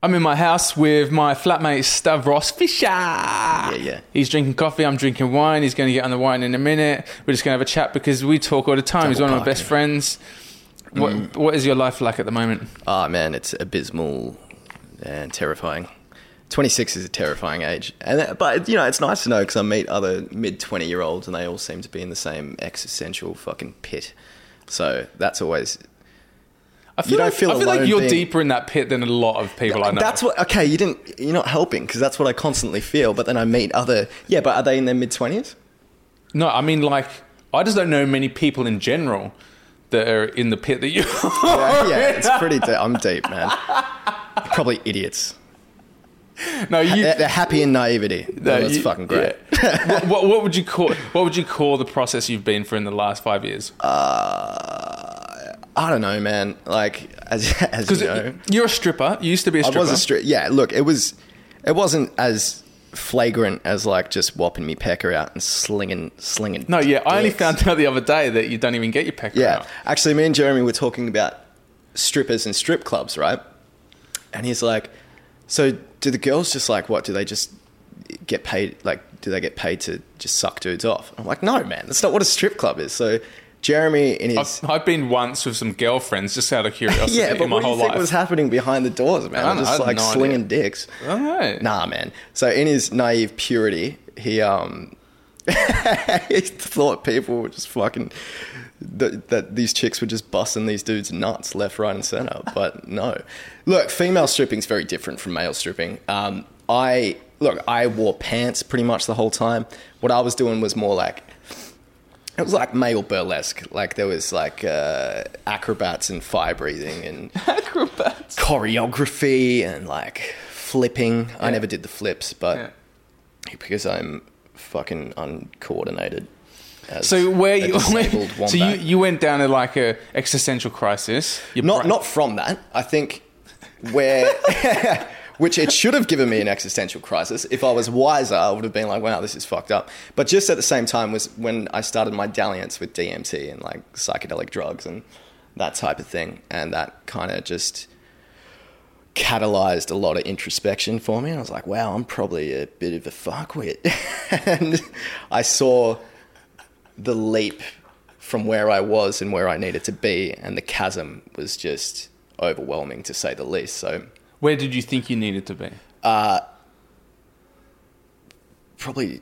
I'm in my house with my flatmate Stavros Fisher. Yeah, yeah. He's drinking coffee. I'm drinking wine. He's going to get on the wine in a minute. We're just going to have a chat because we talk all the time. He's one of my best friends. What, Mm. what is your life like at the moment? Oh man, it's abysmal and terrifying. 26 is a terrifying age, and uh, but you know it's nice to know because I meet other mid 20 year olds and they all seem to be in the same existential fucking pit. So that's always I feel You don't like, feel I feel like you're being- deeper in that pit than a lot of people I know. That's what. Okay, you didn't. You're not helping because that's what I constantly feel. But then I meet other. Yeah, but are they in their mid 20s? no, I mean like I just don't know many people in general that are in the pit that you. Yeah, yeah, it's pretty. deep. I'm deep, man. Probably idiots. no, you. They're, they're happy in naivety. no, that's you- fucking great. yeah. what, what, what would you call? What would you call the process you've been through in the last five years? Uh, I don't know, man. Like as as you know, you're a stripper. You used to be a stripper. I was a strip. Yeah, look, it was. It wasn't as flagrant as like just whopping me pecker out and slinging slinging. no, yeah. I only found out the other day that you don't even get your pecker Yeah, out. actually, me and Jeremy were talking about strippers and strip clubs, right? And he's like, "So, do the girls just like what? Do they just get paid? Like, do they get paid to just suck dudes off?" I'm like, "No, man, that's not what a strip club is." So, Jeremy in his I've, I've been once with some girlfriends just out of curiosity yeah, but in my what do you think life. was happening behind the doors, man? I don't know, I just like slinging idea. dicks. I don't know. Nah, man. So in his naive purity, he um he thought people were just fucking that, that these chicks were just busting these dudes nuts left, right, and center. But no, look, female stripping is very different from male stripping. Um, I look, I wore pants pretty much the whole time. What I was doing was more like. It was like male burlesque. Like there was like uh, acrobats and fire breathing and Acrobats. choreography and like flipping. I never did the flips, but Yeah. because I'm fucking uncoordinated. So where you so you you went down to like a existential crisis. Your not bra- not from that. I think where which it should have given me an existential crisis. If I was wiser, I would have been like, "Wow, this is fucked up." But just at the same time was when I started my dalliance with DMT and like psychedelic drugs and that type of thing, and that kind of just catalyzed a lot of introspection for me. And I was like, "Wow, I'm probably a bit of a fuckwit," and I saw the leap from where I was and where I needed to be, and the chasm was just overwhelming to say the least. So Where did you think you needed to be? probably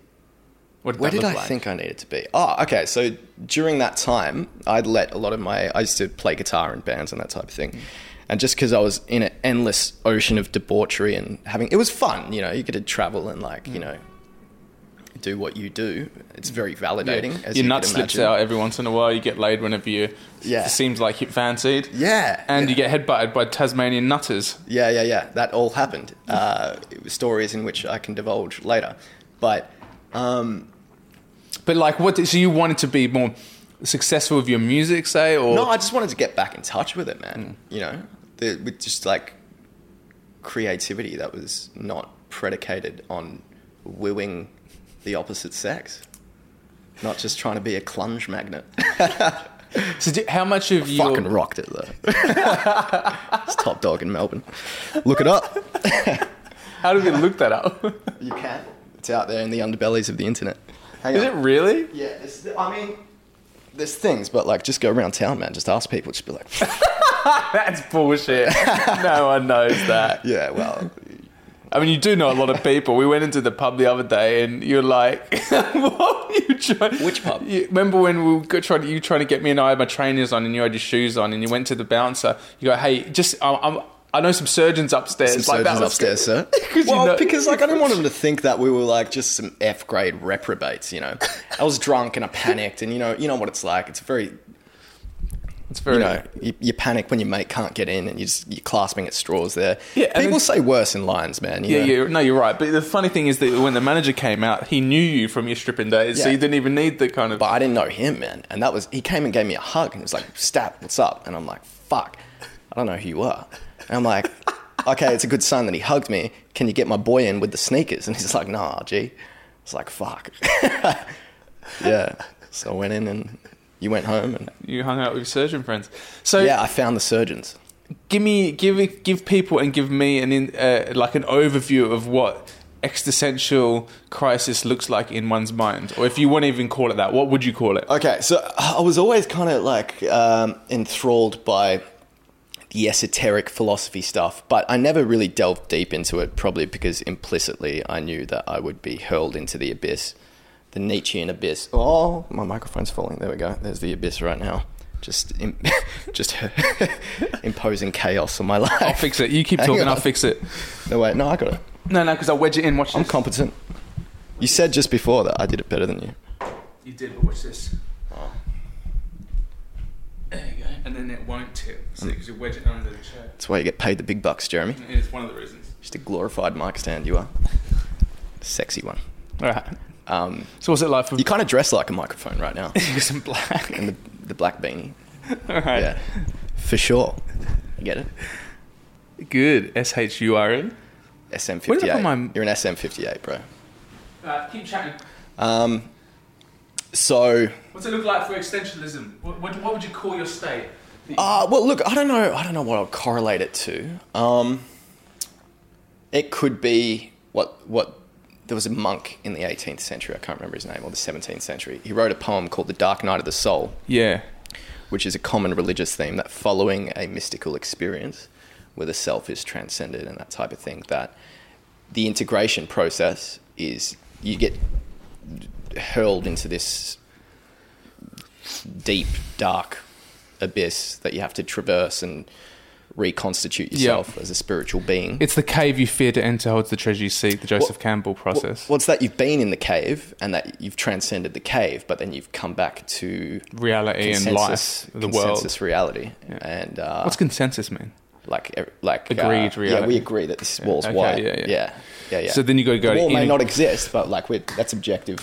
What did where did I like? think I needed to be? Oh, okay. So during that time, I'd let a lot of my I used to play guitar in bands and that type of thing. And just because I was in an endless ocean of debauchery and having, it was fun, you know, you get to travel and like, Mm. you know, do what you do. It's very validating. As Your you nut slips imagine. out every once in a while. You get laid whenever you. Yeah. It seems like you fancied. Yeah. And yeah. you get headbutted by Tasmanian nutters. Yeah, yeah, yeah. That all happened. Uh, stories in which I can divulge later. But um, But like, what? So you wanted to be more successful with your music, say, or no, I just wanted to get back in touch with it, man. You know, the, with just like creativity that was not predicated on wooing the opposite sex. Not just trying to be a clunge magnet. So do, how much of your Fucking rocked it though. it's top dog in Melbourne. Look it up. how did we look that up? You can. It's out there in the underbellies of the internet. Hang Is on. it really? Yeah, it's, I mean, there's things, but like, just go around town, man. Just ask people. Just be like, That's bullshit. no one knows that. yeah, well, I mean, you do know a lot of people. We went into the pub the other day, and you're like, "What were you trying?" Which pub? You, remember when we were trying to, you trying to get me and I had my trainers on, and you had your shoes on, and you went to the bouncer. You go, "Hey, just I'm, I'm, I know some surgeons upstairs." some like surgeons was upstairs, sir. 'Cause you well, know- because like I didn't want them to think that we were like just some F grade reprobates. You know, I was drunk and I panicked, and you know, you know what it's like. It's a very, It's very. you know, you, you panic when your mate can't get in, and you just you're clasping at straws there. Yeah, people say worse in lines, man. you yeah, know? yeah, no, you're right. But the funny thing is that when the manager came out, he knew you from your stripping days, so Yeah. you didn't even need the kind of. But I didn't know him, man. And that was, he came and gave me a hug and was like, Stat, what's up? And I'm like, fuck, I don't know who you are. And I'm like, okay, it's a good sign that he hugged me. Can you get my boy in with the sneakers? And he's like, nah, G. It's like, fuck. yeah. So I went in and you went home and You hung out with your surgeon friends. So yeah, I found the surgeons. give me give give people and give me an in, uh, like an overview of what existential crisis looks like in one's mind, or if you want to even call it that, what would you call it? Okay, so I was always kind of like um, enthralled by the esoteric philosophy stuff, but I never really delved deep into it, probably because implicitly I knew that I would be hurled into the abyss, the Nietzschean abyss. Oh, my microphone's falling. There we go. There's the abyss right now. Just, im- just imposing chaos on my life. I'll fix it. You keep Hang talking. I'll fix it. No, wait, no, I got it. No, no, because I'll wedge it in. Watch I'm competent. You said just before that I did it better than you. you did, but watch this. Oh. There you go. And then it won't tip. See, because mm. you wedge it under the chair. That's why you get paid the big bucks, Jeremy. It's one of the reasons. Just a glorified mic stand, you are. Sexy one. All right. Um, So what's it like for you kind of dress like a microphone right now. some black? And the, the black beanie. All right. Yeah. For sure. You get it? Good. S H U R E. SM58. Where did my- You're an SM58, bro. Uh, keep chatting. Um, so, What's it look like for existentialism? What, what, what would you call your state? uh, well, look, I don't know. I don't know what I'll correlate it to. Um, it could be what what there was a monk in the 18th century. I can't remember his name, or the 17th century. He wrote a poem called "The Dark Night of the Soul," Yeah. which is a common religious theme that following a mystical experience where the self is transcended and that type of thing, that the integration process is you get hurled into this deep, dark abyss that you have to traverse and reconstitute yourself as a spiritual being. It's the cave you fear to enter holds the treasure you seek, the Joseph What- Campbell process. What's that? You've been in the cave and that you've transcended the cave, but then you've come back to Reality and life, the world. consensus reality, Yeah. and uh, What's consensus mean? like like Agreed uh, Yeah, we agree that this wall's okay, white. yeah, yeah. yeah, yeah, yeah. So then you gotta go The to wall may any- not exist, but like we're, that's objective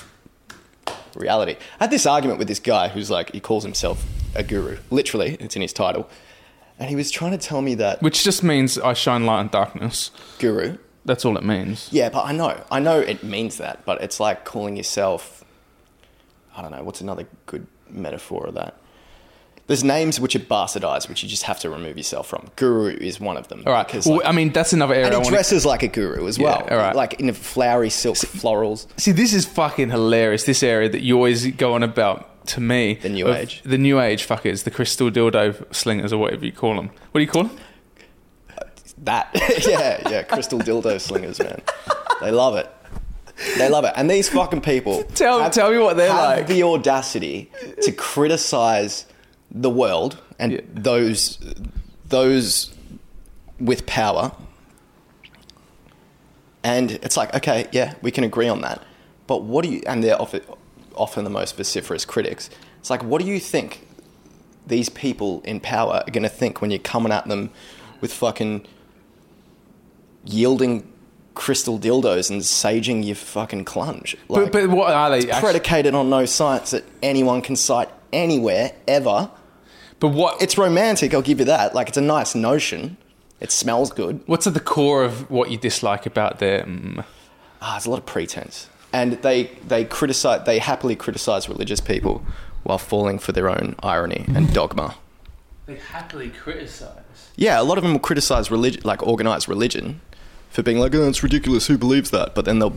reality. I had this argument with this guy who's like he calls himself a guru. Literally, it's in his title, and he was trying to tell me that Which just means I shine light in darkness. guru. That's all it means. Yeah, but I know, I know it means that, but it's like calling yourself. I don't know what's another good metaphor of that. There's names which are bastardized, which you just have to remove yourself from. Guru is one of them. All right. because, Well, like- I mean, that's another area and I he to dresses like a guru as well. all right. Like in flowery silk florals. See, this is fucking hilarious. This area that you always go on about to me. The new age. The new age fuckers, the crystal dildo slingers, or whatever you call them. What do you call them? That. yeah, yeah. Crystal dildo slingers, man. They love it. They love it. And these fucking people Tell- tell me what they're have like. the audacity to criticize the world and Yeah. those those with power. And it's like, okay, yeah, we can agree on that. But what do you and they're often often the most vociferous critics. It's like, what do you think these people in power are going to think when you're coming at them with fucking yielding crystal dildos and saging your fucking clunge? Like, but, but what are they? actually- predicated on no science that anyone can cite anywhere ever. but what? It's romantic, I'll give you that. Like, it's a nice notion. It smells good. what's at the core of what you dislike about them? Ah, there's a lot of pretense. And they, they criticize, they happily criticize religious people while falling for their own irony and dogma. They happily criticize. Yeah, a lot of them will criticize religion, like organized religion, for being like, "Oh, it's ridiculous. Who believes that?" But then they'll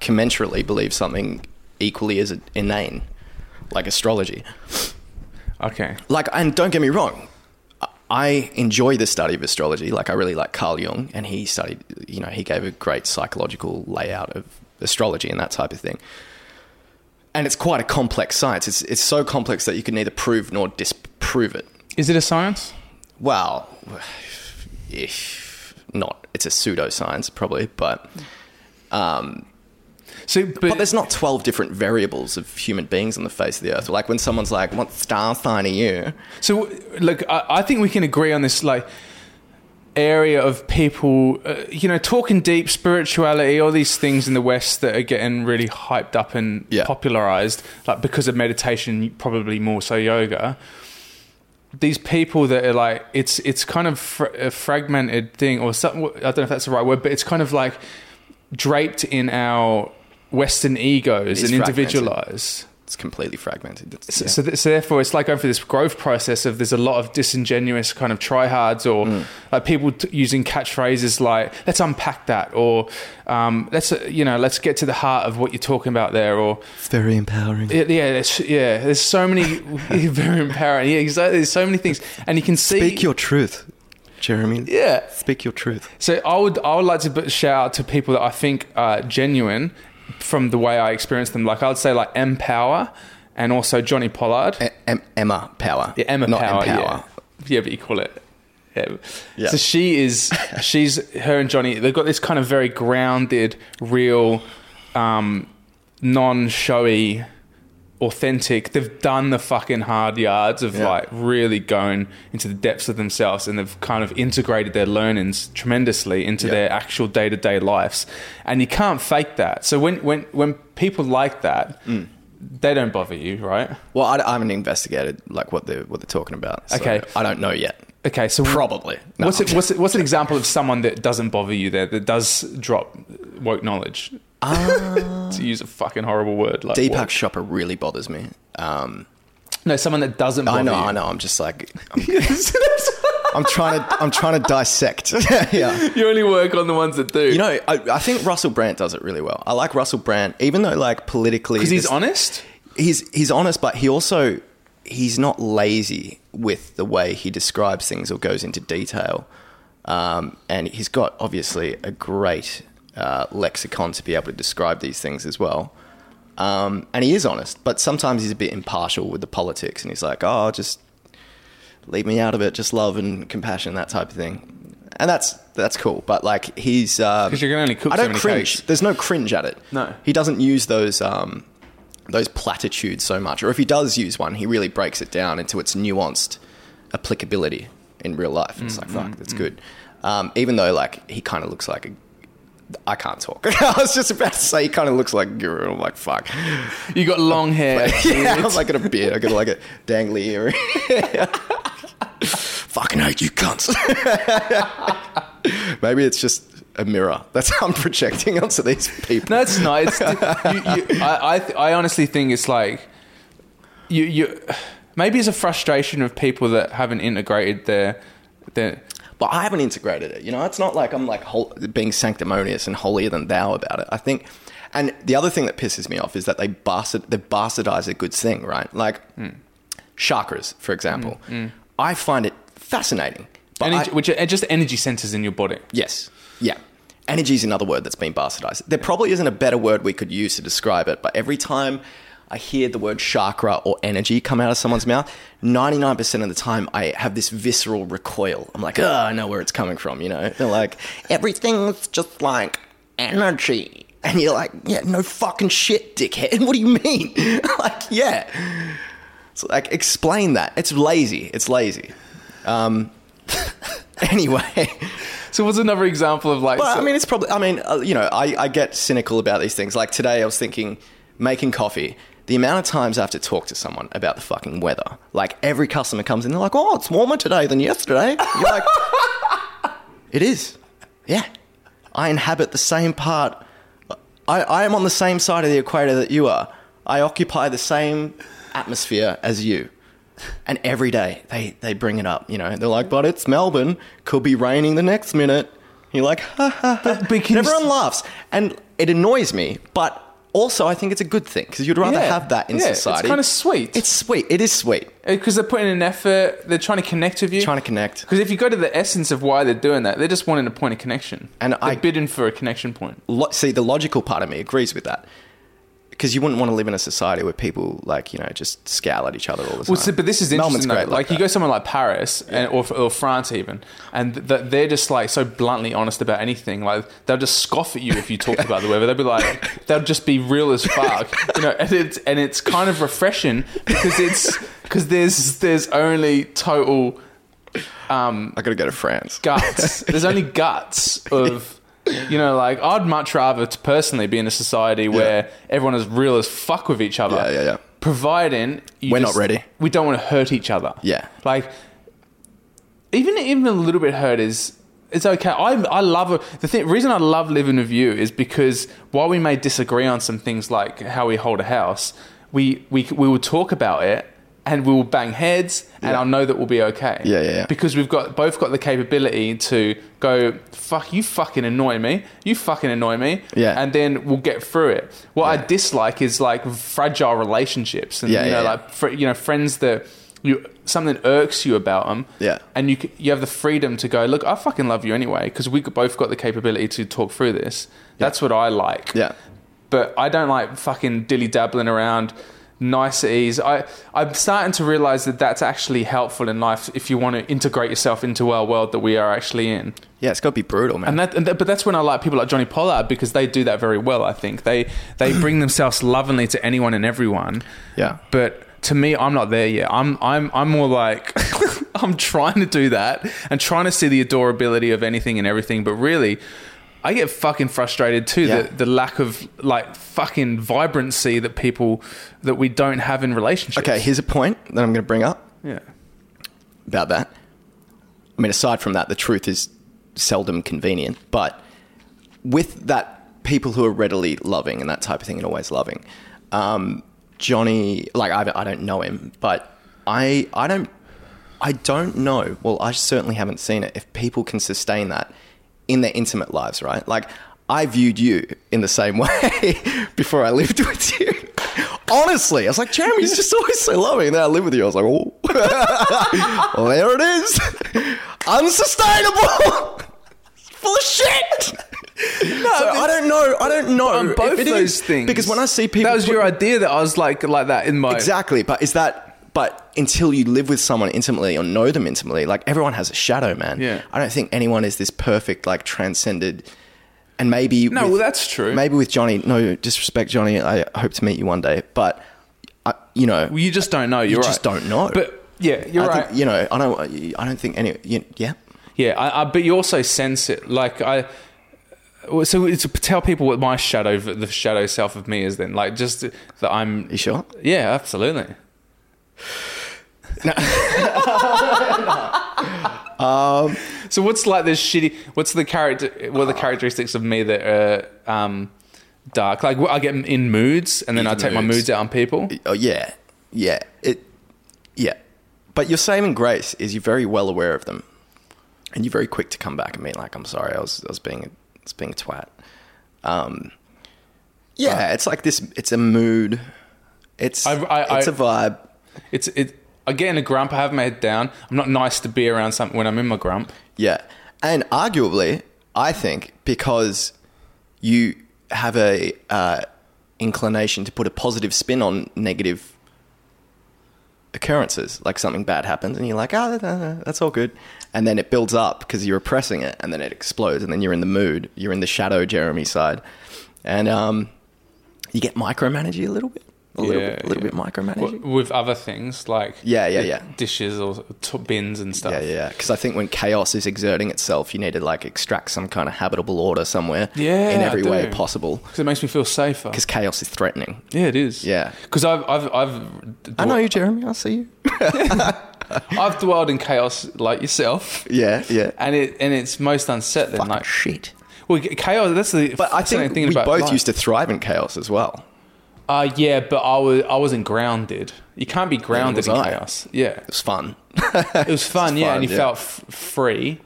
commensurately believe something equally as inane, like astrology. Okay. Like, and don't get me wrong, I- I enjoy the study of astrology. Like, I really like Carl Jung, and he studied, you know, he gave a great psychological layout of astrology and that type of thing. And it's quite a complex science. It's it's so complex that you can neither prove nor disprove it. Is it a science? Well, if not, it's a pseudoscience probably, but um, So, but, but there's not twelve different variables of human beings on the face of the earth. Like when someone's like, "What star sign are you?" So, look, I, I think we can agree on this, like, area of people, uh, you know, talking deep spirituality, all these things in the West that are getting really hyped up and Yeah. popularized, like because of meditation, probably more so yoga. These people that are like, it's it's kind of fr- a fragmented thing, or something. I don't know if that's the right word, but it's kind of like draped in our Western egos and individualized. It's completely fragmented. It's, So, yeah. so, th- so therefore, it's like going through this growth process of there's a lot of disingenuous kind of tryhards or Mm. like people t- using catchphrases like "let's unpack that" or um, "let's uh, you know let's get to the heart of what you're talking about there" or it's very empowering. yeah, yeah, there's, yeah. There's so many very empowering. Yeah, exactly. There's so many things, and you can see. Speak your truth, Jeremy. yeah. Speak your truth. So I would I would like to shout out to people that I think are genuine from the way I experience them. Like I would say like M Power and also Johnny Pollard. E- em- Emma Power. Yeah, Emma not Power. Empower. Yeah. yeah, but you call it. Yeah. Yeah. So she is. She's her and Johnny. They've got this kind of very grounded, real, um, non-showy, authentic. They've done the fucking hard yards of Yeah. like really going into the depths of themselves, and they've kind of integrated their learnings tremendously into Yeah. their actual day-to-day lives. And you can't fake that. So when when when people like that. Mm. They don't bother you, right? Well, I, I haven't investigated like what they're what they're talking about. so Okay. I don't know yet. Okay, so Probably. No. What's it, what's it, what's an example of someone that doesn't bother you there that does drop woke knowledge? To use a fucking horrible word like Deepak woke. Chopra really bothers me. Um, No, someone that doesn't bother I know, you. I know. I'm just like I'm, I'm trying to I'm trying to dissect. yeah. You only work on the ones that do. You know, I, I think Russell Brand does it really well. I like Russell Brand, even though like politically, because he's honest. he's he's honest, but he also he's not lazy with the way he describes things or goes into detail. Um, and he's got obviously a great uh, lexicon to be able to describe these things as well. Um, and he is honest, but sometimes he's a bit impartial with the politics, and he's like, "Oh, just leave me out of it, just love and compassion, that type of thing." And that's that's cool, but like he's um, 'Cause you can only cook I don't many cringe. cakes. There's no cringe at it. No. he doesn't use those um, those platitudes so much, or if he does use one, he really breaks it down into its nuanced applicability in real life. It's like fuck, that's good. Um, even though like he kind of looks like a I can't talk. I was just about to say he kind of looks like a guru. I'm like, fuck. You got long hair. yeah, I was like, got a beard. I got like a dangly earring. Fucking hate you cunts. Maybe it's just a mirror. That's how I'm projecting onto these people. No, it's not. It's, you, you, I, I, I honestly think it's like you, you. Maybe it's a frustration of people that haven't integrated their, their. But I haven't integrated it. You know, it's not like I'm like being sanctimonious and holier than thou about it. I think, and the other thing that pisses me off is that they bastard they bastardize a good thing, right? Like hmm. chakras, for example. Hmm. Hmm. I find it fascinating. Energy, I- which are just energy centers in your body. Yes. Yeah. Energy is another word that's been bastardized. There probably isn't a better word we could use to describe it, but every time I hear the word chakra or energy come out of someone's mouth, 99% of the time I have this visceral recoil. I'm like, oh, I know where it's coming from, you know? They're like, everything's just like energy. And you're like, yeah, no fucking shit, dickhead. What do you mean? like, yeah. So, like, explain that. It's lazy. It's lazy. Um, anyway. So, what's another example of like? Well, so- I mean, it's probably. I mean, uh, you know, I, I get cynical about these things. Like today, I was thinking, making coffee. The amount of times I have to talk to someone about the fucking weather. Like every customer comes in, they're like, "Oh, it's warmer today than yesterday." You're like, "It is, yeah." I inhabit the same part. I, I am on the same side of the equator that you are. I occupy the same atmosphere as you. And every day they, they bring it up, you know. They're like, but it's Melbourne, could be raining the next minute. You're like, ha ha ha. But- but And everyone laughs. And it annoys me, but also I think it's a good thing because you'd rather Yeah. have that in Yeah, society. It's kind of sweet. It's sweet. It is sweet. because they're putting in an effort. They're trying to connect with you. Trying to connect. Because if you go to the essence of why they're doing that, they're just wanting a point of connection. And they're I- bidding for a connection point. Lo- see, the logical part of me agrees with that. Because you wouldn't want to live in a society where people, like, you know, just scowl at each other all the time. Well, see, but this is interesting. Though. Like, like you go somewhere like Paris and, or, or France even, and th- they're just like so bluntly honest about anything. Like they'll just scoff at you if you talk about the weather. They'll be like, they'll just be real as fuck, you know. And it's and it's kind of refreshing because it's because there's there's only total Um, I got to go to France. guts. There's only guts of. You know, like I'd much rather to personally be in a society where everyone is real as fuck with each other. Yeah, yeah, yeah. Providing you We're not just- ready. We don't want to hurt each other. Yeah. Like even even a little bit hurt is it's okay. I I love the thing. reason I love living with you is because while we may disagree on some things like how we hold a house, we we we will talk about it and we will bang heads and Yeah. I'll know that we'll be okay. Yeah, yeah, yeah. Because we've got both got the capability to go, fuck, you fucking annoy me. You fucking annoy me. Yeah. And then we'll get through it. What I dislike is like fragile relationships and Yeah, you know yeah, yeah. like fr- you know friends that you something irks you about them. Yeah. And you you have the freedom to go, look, I fucking love you anyway because we both got the capability to talk through this. That's what I like Yeah. but I don't like fucking dilly dabbling around niceties. I I'm starting to realize that that's actually helpful in life if you want to integrate yourself into our world that we are actually in. Yeah, it's got to be brutal, man. And that, and that but that's when I like people like Johnny Pollard because they do that very well. I think they they bring themselves lovingly to anyone and everyone. Yeah. But to me, I'm not there yet. I'm I'm I'm more like I'm trying to do that and trying to see the adorability of anything and everything. But really, I get fucking frustrated too. Yeah. The the lack of like fucking vibrancy that people that we don't have in relationships. okay, here's a point that I'm going to bring up Yeah. about that. I mean, aside from that, the truth is seldom convenient, but with that, people who are readily loving and that type of thing and always loving, um, Johnny, like I, I don't know him, but I, I don't, I don't know. Well, I certainly haven't seen it. If people can sustain that in their intimate lives, right? Like I viewed you in the same way before I lived with you. Honestly, I was like, Jeremy's just always so loving. And then I live with you. I was like, oh, well, there it is. Unsustainable. Full of shit. No, I don't know. I don't know. Both those is. things. Because when I see people, that was put- your idea that I was like like that in my Exactly, but is that? But until you live with someone intimately or know them intimately, like everyone has a shadow, man. Yeah. I don't think anyone is this perfect, like transcended. And maybe No, with- well, that's true. Maybe with Johnny, no disrespect, Johnny. I hope to meet you one day, but I, you know, Well, you just don't know. You're just right. don't know. But yeah, you're I right. think you know, I don't. I don't think any. You, yeah, Yeah, I, I, but you also sense it. Like I, so it's to tell people what my shadow, the shadow self of me is. Then, like, just that I'm. you sure? Yeah, absolutely. Um, So what's like this shitty? What's the character? What are the characteristics of me that are um, dark? Like I get in moods, and then I take my moods. moods out on people. Oh yeah, yeah. It, yeah. But your saving grace is you're very well aware of them, and you're very quick to come back and be like, "I'm sorry, I was, I was being, I was being a twat." Um, yeah, it's like this. It's a mood. It's, I- I- it's a vibe. It's it. I get in a grump. I have my head down. I'm not nice to be around something when I'm in my grump. Yeah, and arguably, I think because you have a uh, inclination to put a positive spin on negative occurrences, like something bad happens, and you're like, "Ah, oh, that's all good," and then it builds up because you're repressing it, and then it explodes, and then you're in the mood, you're in the shadow Jeremy side, and um, you get micromanage a little bit, a little bit, a little yeah. bit micromanaging. With other things like Yeah, yeah, yeah. dishes or t- bins and stuff. Yeah, yeah, yeah. Because I think when chaos is exerting itself, you need to like extract some kind of habitable order somewhere. Yeah, in every way possible. because it makes me feel safer. Because chaos is threatening. Yeah, it is. Yeah. because I've I've I've I know you, Jeremy. I see you. I've dwelled in chaos like yourself, Yeah, yeah. and it and it's most unsettling. Fucking like shit. well, chaos. That's the But I think thing we about both life. used to thrive in chaos as well. Uh, yeah, but I was I wasn't grounded. You can't be grounded in I. chaos. Yeah, It was fun. it was fun. yeah, fun, and you yeah. Mm. felt f- free,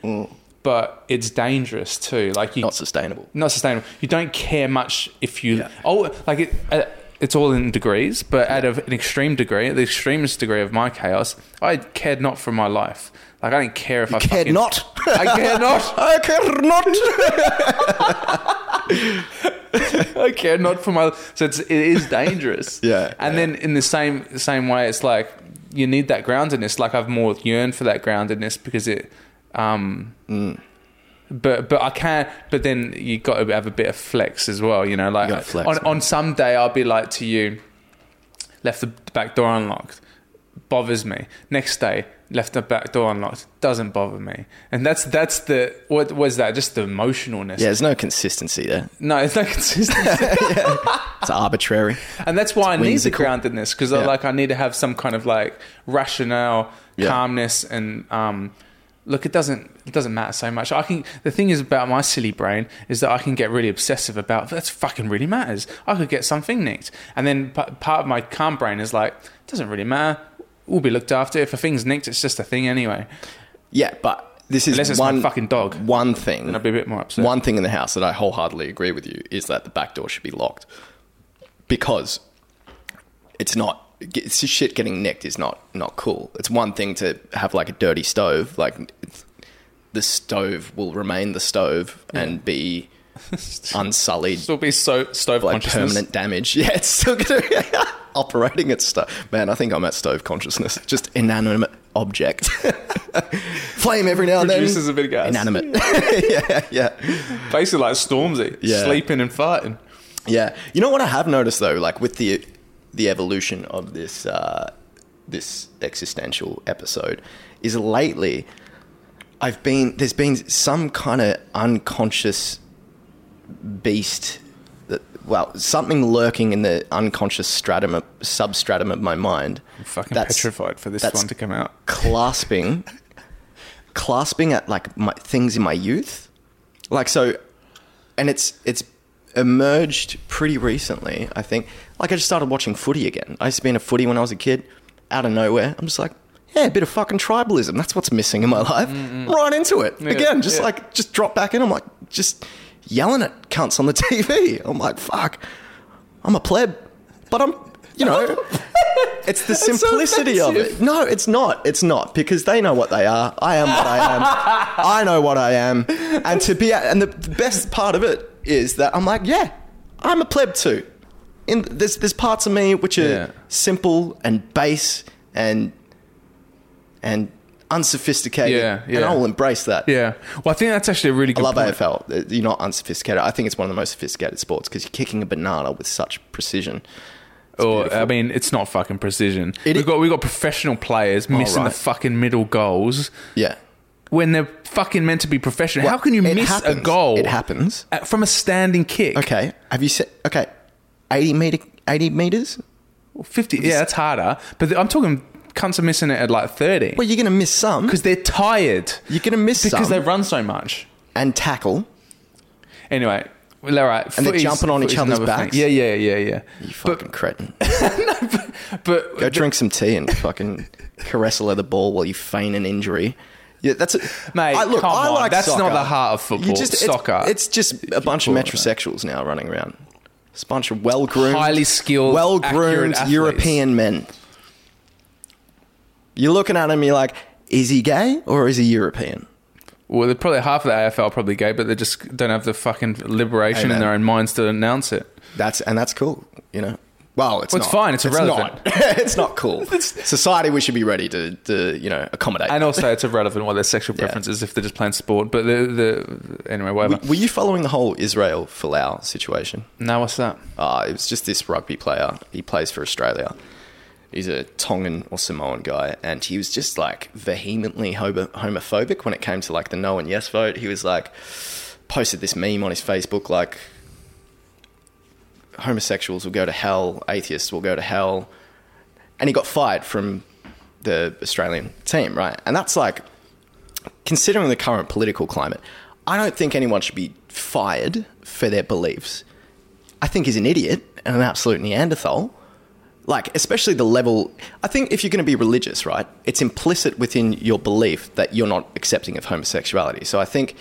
but it's dangerous too. Like you Not sustainable. not sustainable. You don't care much if you. Yeah. Oh, like it. Uh, it's all in degrees, but at a, an extreme degree, the extremest degree of my chaos, I cared not for my life. Like I don't care if I Cared fucking, not. I cared not. I care not. I care not for my. So it's, it is dangerous. Yeah, And yeah. then in the same same way, it's like you need that groundedness. Like I've more yearned for that groundedness because it. Um, Mm. But but I can't. But then you got to have a bit of flex as well. You know, like gotta flex, on man. on some day I'll be like to you, left the back door unlocked, bothers me. Next day, left the back door unlocked, doesn't bother me. And that's that's the what was that? Just the emotionalness. Yeah, there's no consistency there. No, it's not consistency. It's arbitrary. And that's why I need the whimsical. groundedness because I Yeah. like I need to have some kind of like rationale, Yeah. calmness, and um, look, it doesn't it doesn't matter so much. I can. The thing is about my silly brain is that I can get really obsessive about that's fucking really matters. I could get something nicked, and then p- part of my calm brain is like, doesn't really matter. We'll be looked after. If a thing's nicked, it's just a thing anyway. Yeah, but this is Unless it's one my fucking dog, One thing. then I'd be a bit more upset. One thing in the house that I wholeheartedly agree with you is that the back door should be locked because it's not it's just shit getting nicked is not not cool. It's one thing to have like a dirty stove, like the stove will remain the stove and be unsullied Still be so stove like permanent damage. Yeah, it's still gonna be operating at stove. Man, I think I'm at stove consciousness. Just inanimate object. Flame every now and then. Produces a bit of gas. Inanimate. yeah, yeah, Basically like Stormzy, Yeah. sleeping and farting. yeah. You know what I have noticed though, like with the the evolution of this uh, this existential episode, is lately I've been there's been some kind of unconscious beast well something lurking in the unconscious stratum of, substratum of my mind. I'm fucking petrified for this one to come out. clasping clasping at like my things in my youth. Like so and it's it's emerged pretty recently i think. Like i just started watching footy again. I used to be in a footy when i was a kid out of nowhere. I'm just like yeah a bit of fucking tribalism. That's what's missing in my life. Right into it. Yeah, again just yeah. like just drop back in. I'm like just yelling at cunts on the tv i'm like fuck i'm a pleb but i'm you know it's the so simplicity of it no, it's not. It's not because they know what they are. I am what I am. I know what I am. And to be and the best part of it is that I'm like, yeah, I'm a pleb too. In there's there's parts of me which are Yeah. simple and base and and unsophisticated. Yeah, And. I will embrace that. Yeah. Well, I think that's actually a really I good love point. AFL. You're not unsophisticated. I think it's one of the most sophisticated sports because you're kicking a banana with such precision. It's Or beautiful. I mean, it's not fucking precision. It we've i- got we've got professional players oh, missing the right. fucking middle goals yeah. when they're fucking meant to be professional. How can you miss happens. a goal? It happens. at- from a standing kick. Okay. Have you said okay? Eighty meter, eighty meters. fifty. Yeah, that's harder. But I'm talking cunts are missing it at like thirty Well, you're gonna miss some because they're tired you're gonna miss some because some they run so much. and tackle. Anyway, well, all right. And they're jumping on each other's another thing. backs. Yeah, yeah, yeah, yeah. You fucking cretin. But Go drink some tea and fucking caress a leather ball while you feign an injury. Yeah, that's a, Mate, I, look, I like That's not the heart of football. You just, Soccer. It's, just a bunch of call it that. metrosexuals now running around. It's a bunch of well groomed, Highly skilled, well groomed. European men. You're looking at him. You're like, is he gay or is he European? Well, they're probably half of the AFL probably gay, but they just don't have the fucking liberation Hey, in their own minds to announce it. That's and that's cool. You know. Well, it's Well, it's not. fine, it's irrelevant. not. it's not cool. Society, we should be ready to, to you know, accommodate. And also, it's irrelevant what their sexual Yeah. if they're just playing sport. But the, the anyway, whatever. were, were you following the whole Israel Folau situation? No, what's that? Uh, it was just this rugby player. He plays for Australia. He's a Tongan or Samoan guy, and he was just like vehemently homophobic when it came to like the no and yes vote. He was like posted this meme on his Facebook like homosexuals will go to hell, atheists will go to hell, and he got fired from the Australian team, right? And that's like considering the current political climate. I don't think anyone should be fired for their beliefs. I think he's an idiot and an absolute Neanderthal. Like, especially the level. I think if you're going to be religious, right, it's implicit within your belief that you're not accepting of homosexuality. So I think,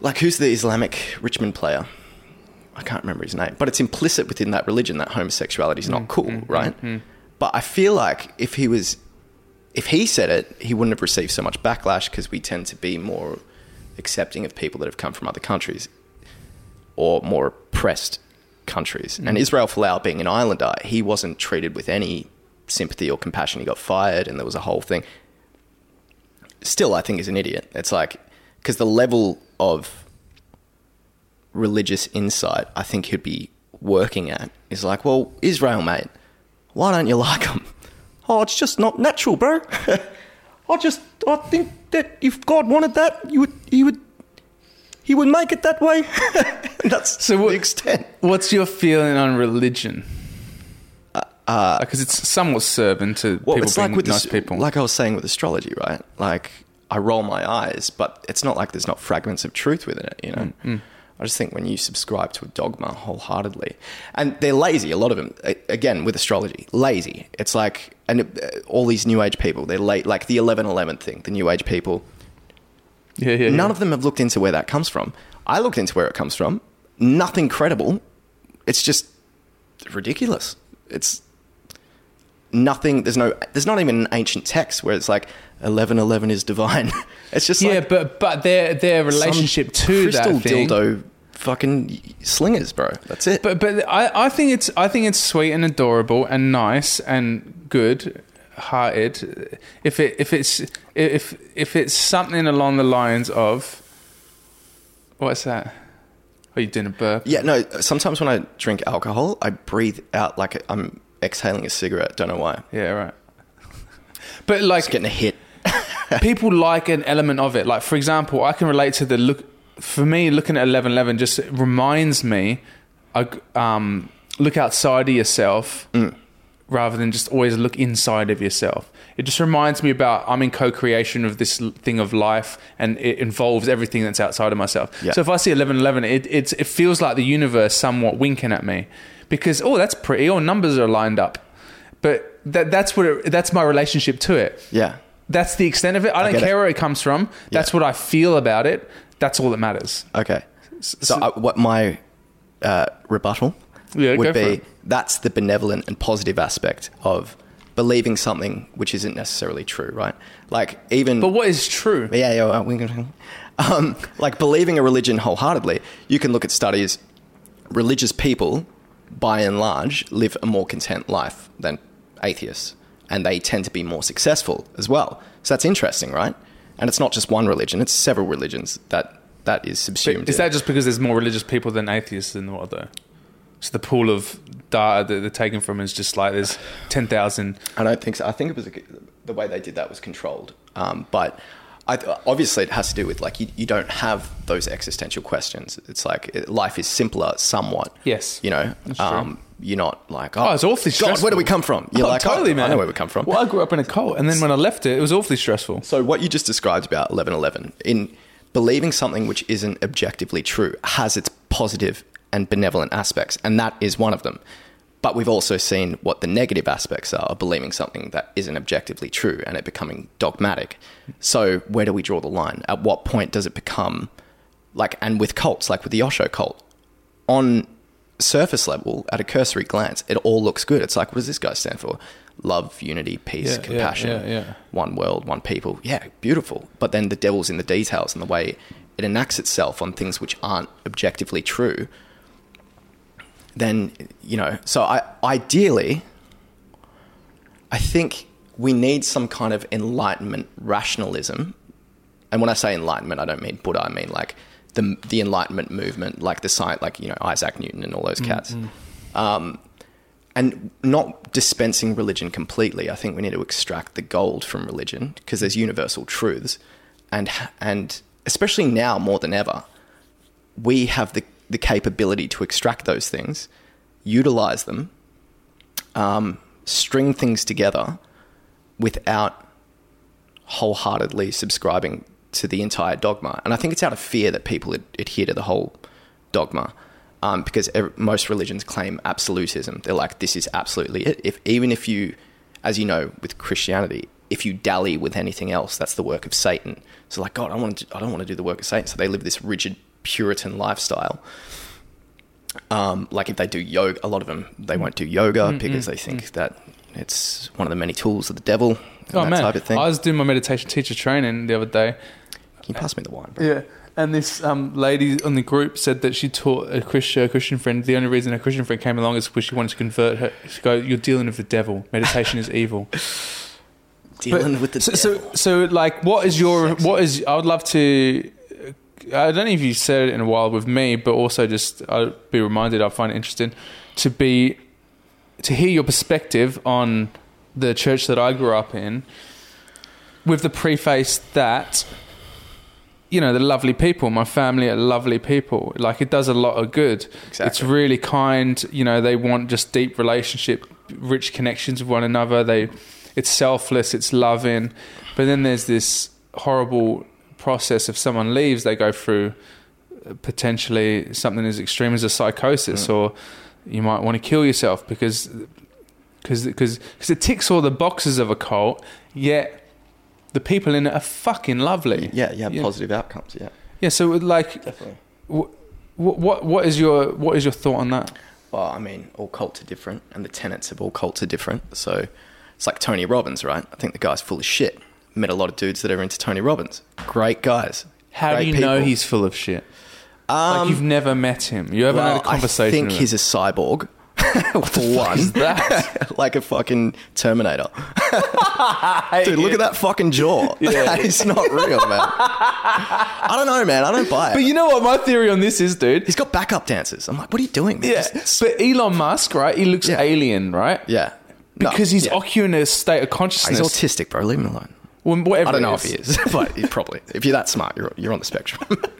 like, who's the Islamic Richmond player? I can't remember his name, but it's implicit within that religion that homosexuality is not mm, cool, mm, mm, right? But I feel like if he was, if he said it, he wouldn't have received so much backlash because we tend to be more accepting of people that have come from other countries or more oppressed countries. Mm. And Israel Folau being an islander, he wasn't treated with any sympathy or compassion. He got fired, and there was a whole thing. Still, I think he's an idiot. It's like because the level of religious insight I think he'd be working at is like, well, Israel, mate, why don't you like them? Oh, it's just not natural, bro. I just I think that if God wanted that, you would he would he would make it that way. That's So what- the extent. What's your feeling on religion? Uh because it's somewhat servant to Well, people it's being like with nice this, people. like I was saying with astrology, right? Like I roll my eyes, but it's not like there's not fragments of truth within it, you know. Mm, I just think when you subscribe to a dogma wholeheartedly, and they're lazy, a lot of them, again, with astrology, lazy. It's like, and uh, all these new age people, they're late, like the 1111 thing, the new age people, Yeah, yeah. none yeah. of them have looked into where that comes from. I looked into where it comes from. Nothing credible. It's just ridiculous. It's nothing. There's no. There's not even an ancient text where it's like eleven eleven is divine. It's just yeah, like but but their their relationship to crystal that thing. dildo fucking slingers, bro. That's it. But but I, I think it's I think it's sweet and adorable and nice and good hearted. If it if it's if if it's something along the lines of what's that? Are you doing a burp? yeah, no. Sometimes when I drink alcohol, I breathe out like I'm exhaling a cigarette. Don't know why. Yeah, right. But like It's getting a hit. people like an element of it. Like for example, I can relate to the look. For me, looking at eleven eleven just reminds me, I, um, look outside of yourself rather than just always look inside of yourself. It just reminds me about I'm in co-creation of this thing of life, and it involves everything that's outside of myself. Yeah. So if I see eleven eleven, it it's, it feels like the universe somewhat winking at me because oh that's pretty, all numbers are lined up, but that that's what it, that's my relationship to it. Yeah. That's the extent of it. I don't get care it. where it comes from. That's what I feel about it. That's all that matters. Okay. So, uh, what my uh, rebuttal Yeah, would be that's the benevolent and positive aspect of believing something which isn't necessarily true, right? Like even But what is true? yeah, yeah, we can- um, like believing a religion wholeheartedly. You can look at studies. Religious people, by and large, live a more content life than atheists, and they tend to be more successful as well. So that's interesting, right? And it's not just one religion; it's several religions that that is subsumed. Is in. that just because there's more religious people than atheists in the world, though? So the pool of data that they're taken from is just like there's ten thousand. I don't think so. I think it was the way they did that was controlled. Um, but I, obviously, it has to do with like you, you don't have those existential questions. It's like it, life is simpler, somewhat. Yes. You know, um, you're not like Oh, it's awfully God, stressful. where do we come from? You're Oh, like totally, oh, man. I know where we come from. Well, I grew up in a cult, and then when I left it, it was awfully stressful. So what you just described about 1111 in believing something which isn't objectively true has its positive and benevolent aspects and that is one of them. But we've also seen what the negative aspects are of believing something that isn't objectively true and it becoming dogmatic. So where do we draw the line? At what point does it become like and with cults like with the Osho cult on surface level at a cursory glance it all looks good. It's like what does this guy stand for? Love, unity, peace, Yeah, compassion yeah, yeah. one world, one people. Yeah, beautiful. But then the devil's in the details and the way it enacts itself on things which aren't objectively true. Then, you know, so I ideally, I think we need some kind of enlightenment rationalism. And when I say enlightenment, I don't mean Buddha, I mean like the, the enlightenment movement, like the science, like, you know, Isaac Newton and all those cats. Um, and not dispensing religion completely. I think we need to extract the gold from religion because there's universal truths, and and especially now more than ever, we have the the capability to extract those things, utilize them, um, string things together, without wholeheartedly subscribing to the entire dogma. And I think it's out of fear that people ad- adhere to the whole dogma. Um, because most religions claim absolutism. They're like, this is absolutely it. If even if you, as you know, with Christianity, if you dally with anything else, that's the work of Satan. So like, God, I want to, I don't want to do the work of Satan. So they live this rigid Puritan lifestyle. Um, like if they do yoga, a lot of them they won't do yoga Mm, because they think that it's one of the many tools of the devil. and Oh that man, type of thing. I was doing my meditation teacher training the other day. Can you pass me the wine? Bro? Yeah. And this um, lady on the group said that she taught a Christian, a Christian friend. The only reason a Christian friend came along is because she wanted to convert her. She go, "You're dealing with the devil. Meditation is evil." Dealing But- with the so, devil. so, so, like, what is your Sexy. what is? I would love to. I don't know if you said it in a while with me, but also just I'll be reminded. I find it interesting to be to hear your perspective on the church that I grew up in, with the preface that you know the lovely people. My family are lovely people. Like it does a lot of good. It's really kind. You know they want just deep relationship, rich connections with one another. They it's selfless, it's loving, but then there's this horrible process if someone leaves they go through uh, potentially something as extreme as a psychosis or you might want to kill yourself because because because it ticks all the boxes of a cult yet the people in it are fucking lovely Yeah, yeah, Yeah. positive outcomes. Yeah, yeah so like definitely. what what what is your what is your thought on that Well, I mean, all cults are different, and the tenets of all cults are different. So it's like Tony Robbins, right? I think the guy's full of shit. Met a lot of dudes that are into Tony Robbins. Great guys. how Great do you know he's full of shit like Um, you've never met him you haven't well, had a conversation I think he's him. a cyborg. for one, is that? like a fucking Terminator. Dude, look at that fucking jaw. Yeah. He's not real, man. I don't know, man. I don't buy it. But you know what my theory on this is, dude? He's got backup dancers. I'm like, what are you doing? man? Yeah, Just- but Elon Musk, right? He looks Yeah. alien, right? yeah. No, Because he's yeah. ocu in a state of consciousness. He's autistic, bro. Leave him alone. Well, whatever I don't know if he is, but he probably. If you're that smart, you're, you're on the spectrum.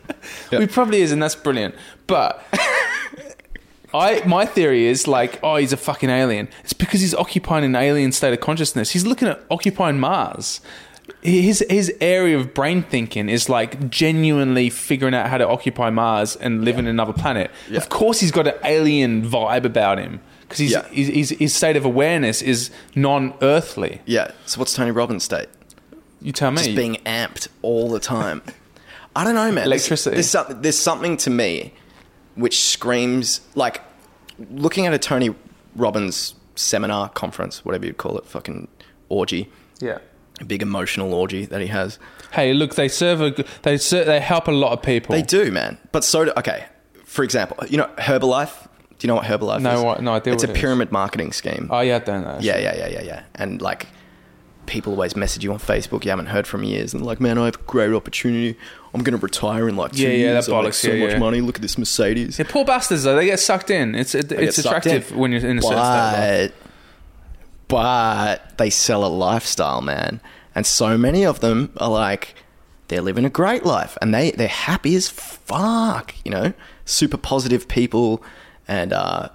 Yeah. He probably is, and that's brilliant. But I, my theory is like, oh, he's a fucking alien. It's because he's occupying an alien state of consciousness. He's looking at occupying Mars. His his area of brain thinking is like genuinely figuring out how to occupy Mars and live in another planet. Yeah. Of course, he's got an alien vibe about him because Yeah. he's, his state of awareness is non-earthly. yeah. So what's Tony Robbins' state? You tell me. Just being amped all the time. I don't know, man. Electricity. There's, something, there's something to me which screams like looking at a Tony Robbins seminar, conference, whatever you'd call it, fucking orgy, yeah. a big emotional orgy that he has. Hey, look, they serve a, they ser- they help a lot of people. They do, man. But so do, okay. For example, you know Herbalife. Do you know what Herbalife No, is? what- no idea It's a it pyramid marketing scheme. Oh yeah, I don't know. Yeah, yeah, yeah, yeah, yeah. And like, people always message you on Facebook. You haven't heard from years, and like, man, I have a great opportunity. I'm gonna retire in like two Yeah, yeah, years. that I make bollocks, so yeah, much yeah. money. Look at this Mercedes. Yeah, poor bastards though. They get sucked in. It's it, it's attractive in. when you're in a certain state. but, but they sell a lifestyle, man. And so many of them are like, they're living a great life, and they they're happy as fuck. You know, super positive people, and uh,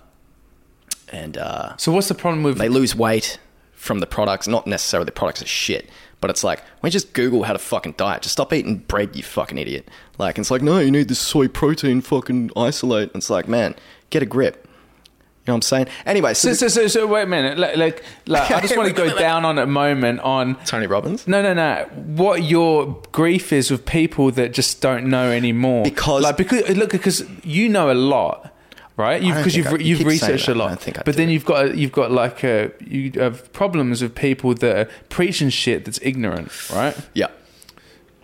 and uh, So what's the problem with? they lose weight from the products. Not necessarily the products are shit, but it's like when you just Google how to fucking diet, just stop eating bread, you fucking idiot. Like it's like, no, you need this soy protein, fucking isolate. And it's like, man, get a grip. You know what I'm saying? Anyway, so, so, so, so, so wait a minute. Like, like, like I just want to go down on a moment on. Tony Robbins. No, no, no. What your grief is with people that just don't know anymore? Because- like, because look, because you know a lot, right? Because you've I- re- you you've keep researched a lot. I don't think I but do. then you've got you've got like a, you have problems with people that are preaching shit that's ignorant, right? Yeah.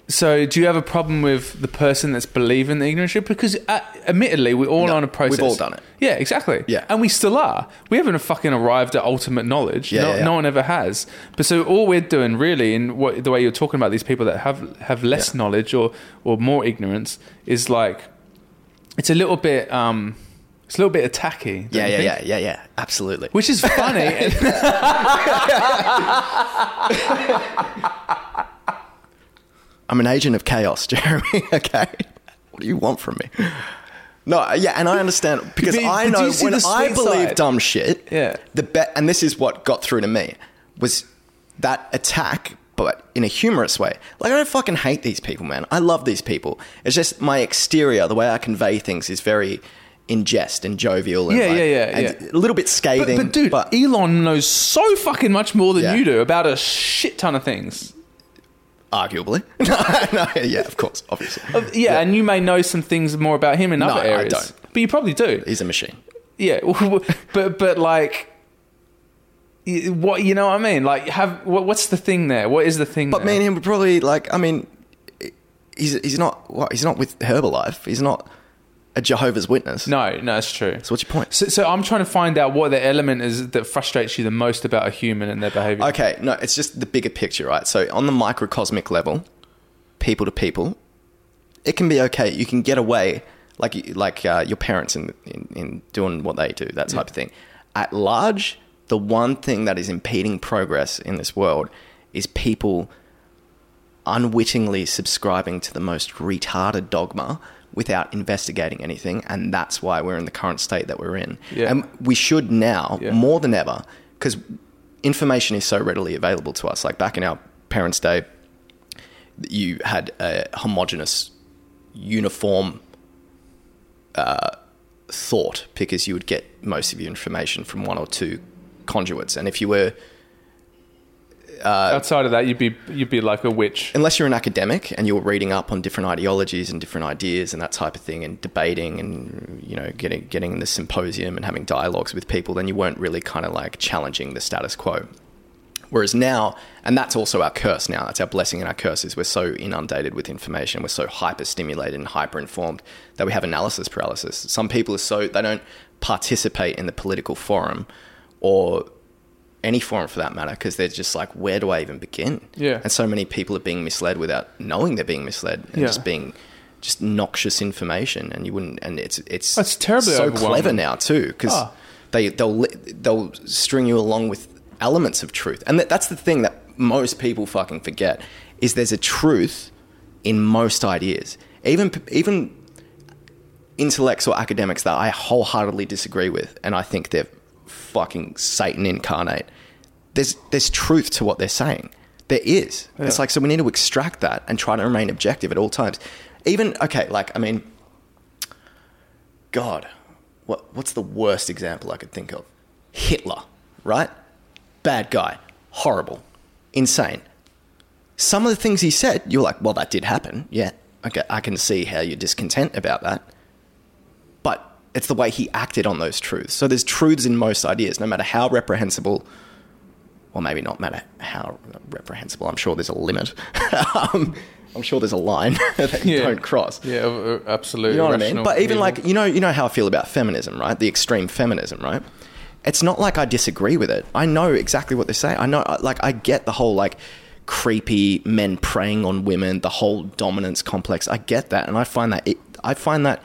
So, do you have a problem with the person that's believing the ignorant shit? Because, uh, admittedly, we're all No, on a process. we've all done it. Yeah, exactly. Yeah. and we still are. We haven't fucking arrived at ultimate knowledge. Yeah, no, yeah, yeah. no one ever has. But so, all we're doing, really, in what the way you're talking about these people that have have less Yeah. knowledge or or more ignorance, is like it's a little bit um, it's a little bit attacky. don't Yeah, yeah, think? yeah, yeah, yeah. Absolutely. Which is funny. I'm an agent of chaos, Jeremy. okay. What do you want from me? No, uh, yeah, and I understand because But- I know when I believe side? dumb shit. Yeah. The bet, and this is what got through to me was that attack, but in a humorous way. Like I don't fucking hate these people, man. I love these people. It's just my exterior, the way I convey things, is very in jest and jovial. And Yeah, like- yeah, yeah, yeah. A little bit scathing, but dude, but Elon knows so fucking much more than Yeah. you do about a shit ton of things. arguably, no, no, yeah, of course, obviously, Of- yeah, and you may know some things more about him in No, other I areas. don't. But you probably do. he's a machine. Yeah, but but like, what you know what I mean? Like, have what, what's the thing there? What is the thing? But there? me and him would probably like. I mean, he's he's not what he's not with Herbalife. He's not a Jehovah's Witness. no, no, it's true. So what's your point? So, so I'm trying to find out what the element is that frustrates you the most about a human and their behavior. Okay, no, it's just the bigger picture, right? So on the microcosmic level, people to people, it can be okay. You can get away, like like uh, your parents in, in in doing what they do, that type of thing. At large, the one thing that is impeding progress in this world is people unwittingly subscribing to the most retarded dogma without investigating anything, and that's why we're in the current state that we're in. Yeah. And we should now Yeah. more than ever because information is so readily available to us. Like back in our parents' day, you had a homogenous, uniform uh, thought because you would get most of your information from one or two conduits, and if you were Uh, Outside of that, you'd be you'd be like a witch. unless you're an academic and you're reading up on different ideologies and different ideas and that type of thing and debating and you know getting getting in the symposium and having dialogues with people then you weren't really kind of like challenging the status quo whereas now and that's also our curse now that's our blessing and our curse is we're so inundated with information we're so hyper stimulated and hyper informed that we have analysis paralysis some people are so they don't participate in the political forum or any forum for that matter because they're just like where do i even begin Yeah. and so many people are being misled without knowing they're being misled and Yeah. just being just noxious information and you wouldn't and it's it's That's terribly so clever now too because Ah. they they'll they'll string you along with elements of truth and that, that's the thing that most people fucking forget is there's a truth in most ideas even even intellects or academics that I wholeheartedly disagree with, and I think they're fucking Satan incarnate. There's there's truth to what they're saying. There is. It's like so we need to extract that and try to remain objective at all times. Even okay, like I mean, God, what what's the worst example I could think of? Hitler, right? Bad guy, horrible, insane. Some of the things he said, you're like, well, that did happen. Yeah, okay, I can see how you're discontent about that but it's the way he acted on those truths. So there's truths in most ideas, no matter how reprehensible, or maybe not matter how reprehensible. I'm sure there's a limit. um, I'm sure there's a line that you Yeah. don't cross. Yeah, uh, absolutely. You know what I mean? But even like you know, you know how I feel about feminism, right? The extreme feminism, right? It's not like I disagree with it. I know exactly what they say. I know, like, I get the whole like creepy men preying on women, the whole dominance complex. I get that, and I find that it, I find that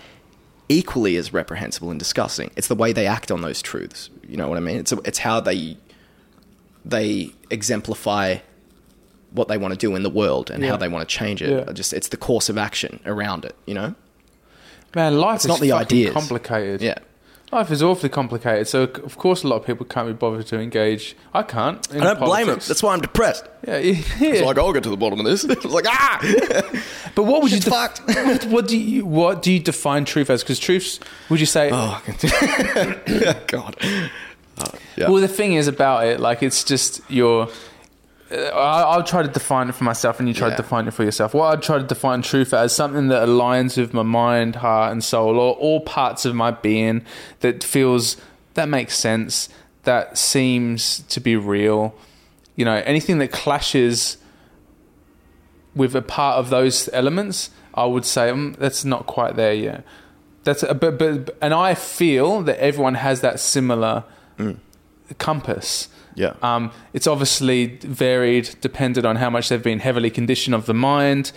equally as reprehensible and disgusting. It's the way they act on those truths. You know what I mean? It's it's how they they exemplify what they want to do in the world and Yeah. how they want to change it. Yeah. Just it's the course of action around it. You know? man, life It's is not the fucking ideas. complicated. Yeah. Life is awfully complicated, so of course a lot of people can't be bothered to engage. I can't. I don't blame him. politics. That's why I'm depressed. yeah, yeah. It's like I'll get to the bottom of this. It's like ah, But what would Shit's you fucked. what, what do you what do you define truth as? Because truths, would you say? oh God. Yeah. Well, the thing is about it, like it's just your. Uh, I- I'll try to define it for myself, and you try Yeah. to define it for yourself. What I'd try to define truth as something that aligns with my mind, heart, and soul, or all parts of my being that feels that makes sense, that seems to be real. You know, anything that clashes with a part of those elements, I would say mm, that's not quite there yet. That's a, but, but and I feel that everyone has that similar compass. Yeah. Um, it's obviously varied, dependent on how much they've been heavily conditioned of the mind,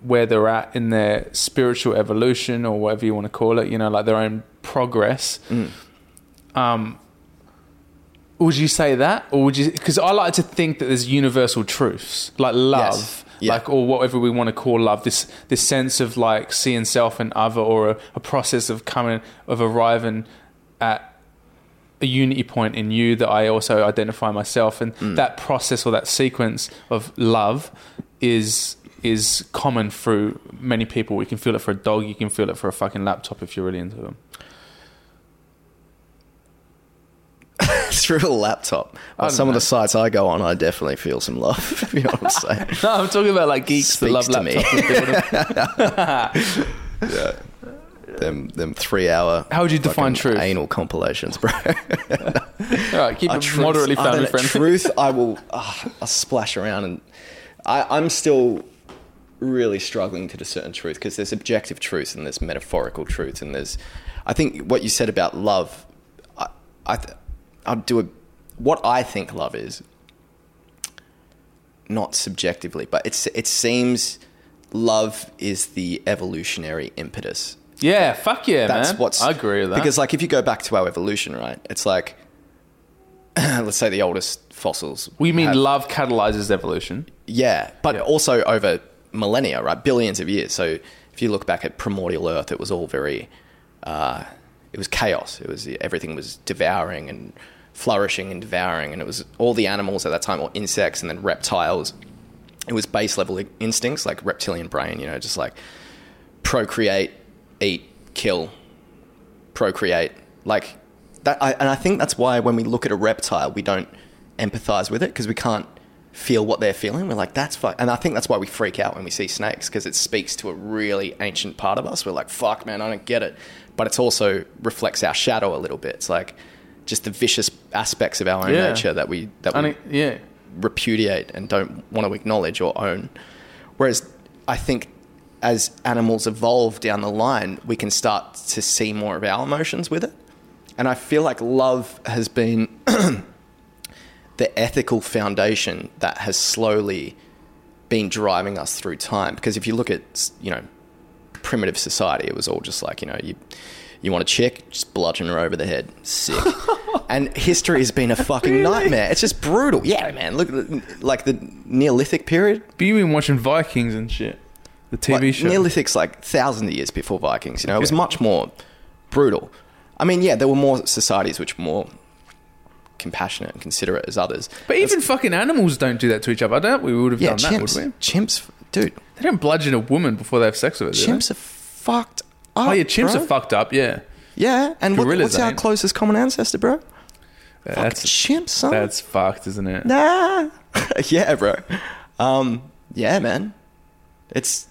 where they're at in their spiritual evolution or whatever you want to call it. You know, like their own progress. Mm. Um, would you say that, or would you? Because I like to think that there's universal truths, like love, Yes. Yeah. like or whatever we want to call love. This this sense of like seeing self and other, or a, a process of coming of arriving at a unity point in you that I also identify myself, and Mm. that process or that sequence of love is is common through many people. You can feel it for a dog. You can feel it for a fucking laptop if you're really into them. Through a laptop. I On don't some of the sites I go on, I definitely feel some love. If you know what I'm saying. No, I'm talking about like geeks that love Speaks to me. laptops. them. them three hour. How would you define truth? Anal compilations, bro. All right, keep Uh, it truth- moderately family friendly. Truth, I will. Uh, I'll splash around, and I, I'm still really struggling to discern truth because there's objective truth and there's metaphorical truth, and there's. I think what you said about love, I, I, th- I'll do a, what I think love is. Not subjectively, but it's it seems love is the evolutionary impetus Yeah, fuck yeah, that's man. what's I agree with that. because like if you go back to our evolution right it's like let's say the oldest fossils we mean have- love catalyzes evolution. yeah but Yeah. also over millennia right billions of years so if you look back at primordial earth it was all very uh, it was chaos it was everything was devouring and flourishing and devouring and it was all the animals at that time or insects and then reptiles it was base level instincts like reptilian brain, you know, just like procreate, eat, kill, procreate. Like that, I, and I think that's why when we look at a reptile, we don't empathize with it because we can't feel what they're feeling. We're like, that's fuck. And I think that's why we freak out when we see snakes because it speaks to a really ancient part of us. We're like, fuck, man, I don't get it. But it's also reflects our shadow a little bit. It's like just the vicious aspects of our own Yeah. nature that we that we mean, yeah. repudiate and don't want to acknowledge or own. Whereas I think as animals evolve down the line, we can start to see more of our emotions with it. And I feel like love has been the ethical foundation that has slowly been driving us through time. Because if you look at, you know, primitive society, it was all just like, you know, you you want a chick, just bludgeon her over the head. Sick. and history has been a fucking nightmare. It's just brutal. Yeah, man. Look, at the- like the Neolithic period. But you've been watching Vikings and shit. The TV Like, show. Neolithic's like thousands of years before Vikings. You know, it was much more brutal. I mean, yeah, there were more societies which were more compassionate and considerate as others. but even fucking animals don't do that to each other. I doubt we would have yeah, done that, chimps, would we? chimps, dude, They don't bludgeon a woman before they have sex with her. chimps are fucked up. Oh yeah, chimps bro. are fucked up. Yeah, Yeah, and what, what's our ain't. closest common ancestor, bro? that's Chimps, son. that's fucked, isn't it? Nah. yeah, bro. Um, yeah, man. It's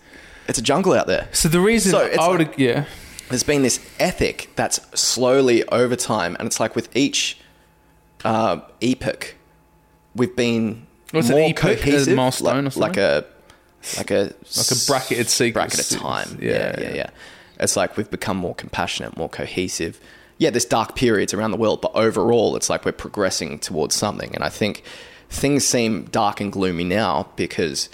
it's a jungle out there. So the reason So I would, like- yeah, There's been this ethic that's slowly over time, and it's like with each uh, epoch, we've been What's more epoch? A cohesive, milestone or like, like a like a like a bracketed sequence. bracket of time. Yeah, Yeah, yeah, yeah, It's like we've become more compassionate, more cohesive. Yeah, there's dark periods around the world, but overall, it's like we're progressing towards something. And I think things seem dark and gloomy now because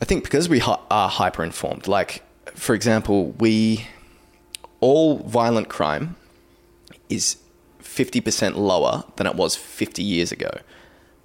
I think because we hi- are hyper informed. Like, for example, we all violent crime is 50% lower than it was 50 years ago,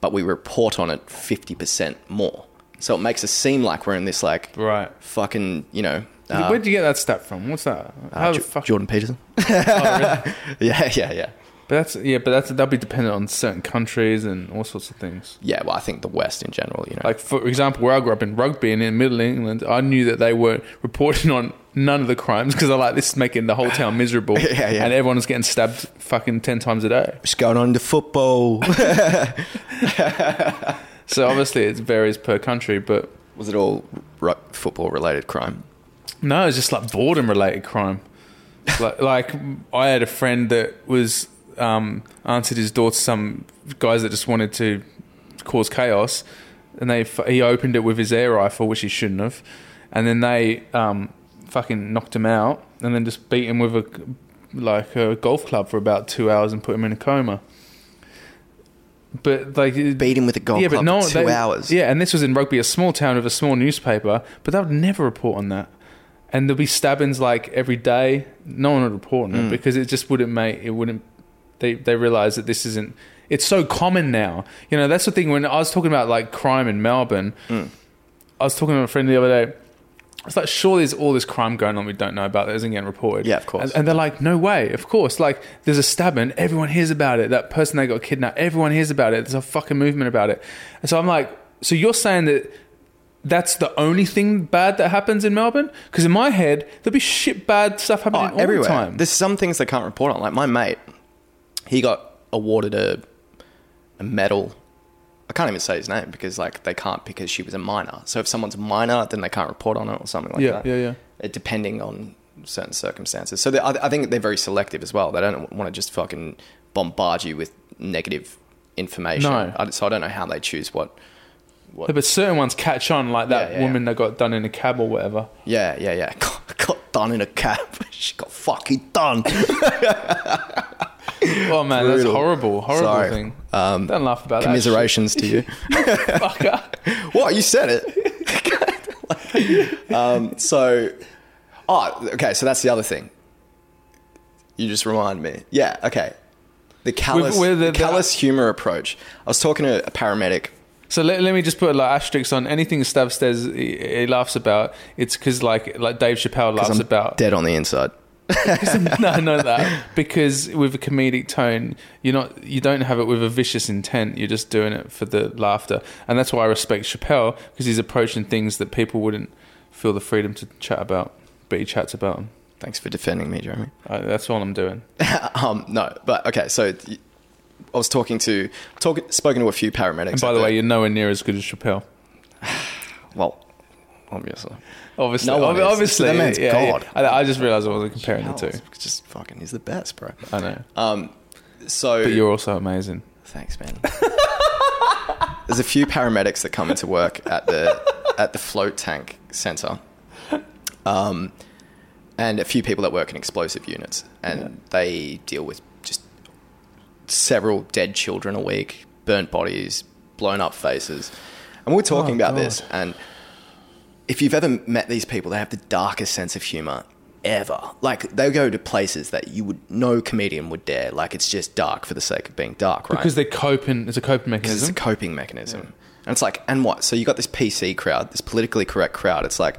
but we report on it 50% more. So it makes us seem like we're in this like Right. fucking, you know, uh, Where'd you get that stat from? What's that? How uh, the Jo- fuck? Jordan Peterson. Oh, really? yeah, yeah, yeah. But that's yeah, but that's that'll be dependent on certain countries and all sorts of things. Yeah, well, I think the West in general, you know. Like for example, where I grew up in rugby and in Middle England, I knew that they were reporting on none of the crimes because I like this is making the whole town miserable. Yeah, yeah. And everyone was getting stabbed fucking ten times a day. what's going on in the football? So obviously it varies per country, but Was it all ru- football related crime? no, it's just like boredom related crime. like, like I had a friend that was um, answered his door to some guys that just wanted to cause chaos, and they he opened it with his air rifle, which he shouldn't have, and then they um, fucking knocked him out, and then just beat him with a like a golf club for about two hours and put him in a coma. But like Beat him with a golf club for two they- hours. Yeah, and this was in Rugby, a small town with a small newspaper, but they would never report on that. And there'll be stabbings like every day. No one would report on it Mm. because it just wouldn't make it wouldn't. They they realize that this isn't. It's so common now. You know that's the thing. When I was talking about like crime in Melbourne, Mm. I was talking to a friend the other day. It's like, sure, there's all this crime going on we don't know about that isn't getting reported. Yeah, of course. And, and they're like, no way, of course. Like, there's a stabbing, everyone hears about it. That person they got kidnapped, everyone hears about it. There's a fucking movement about it. And so I'm like, so you're saying that that's the only thing bad that happens in Melbourne? Because in my head, there'll be shit bad stuff happening all Oh, everywhere. the time. There's some things they can't report on. Like my mate, he got awarded a a medal. I can't even say his name because like they can't because she was a minor. So if someone's a minor, then they can't report on it or something like yeah, that. yeah, yeah. It, depending on certain circumstances. So they, I, I think they're very selective as well. They don't want to just fucking bombard you with negative information. No. I, so I don't know how they choose what. what Yeah, but certain ones catch on, like that Yeah, yeah, woman that got done in a cab or whatever. yeah, yeah, yeah. Got, got done in a cab. she got fucking done. Oh man, that's Brutal. horrible, horrible Sorry. thing. Um, Don't laugh about that. commiserations to you. Fucker. What? You said it. um, so, oh, okay. So that's the other thing. You just remind me. Yeah. Okay. The callous, with the- the callous humor approach. I was talking to a paramedic. So let, let me just put like asterisks on anything Stav says he, he laughs about. It's because like like Dave Chappelle laughs about. dead on the inside. no, no, that because with a comedic tone, you're not, you don't have it with a vicious intent. You're just doing it for the laughter, and that's why I respect Chappelle because he's approaching things that people wouldn't feel the freedom to chat about, but he chats about them. Thanks for defending me, Jeremy. Uh, that's all I'm doing. um, no, but okay. So I was talking to, talking, spoken to a few paramedics. And by at the way, you're nowhere near as good as Chappelle. well, obviously, Obviously, No one ob- is. obviously, That man's yeah, yeah. God. I, I just realised I wasn't comparing the two. Just fucking, he's the best, bro. I know, Um, so but you're also amazing. Thanks, man. There's a few paramedics that come into work at the at the float tank center, um, and a few people that work in explosive units, and Yeah. they deal with just several dead children a week, burnt bodies, blown up faces, and we we're talking Oh, about God. this. And if you've ever met these people, they have the darkest sense of humor ever. Like they go to places that you would no comedian would dare. Like it's just dark for the sake of being dark, right? Because they're coping. It's a coping mechanism. because it's a coping mechanism. And it's like, and what? So you got this PC crowd, this politically correct crowd. It's like,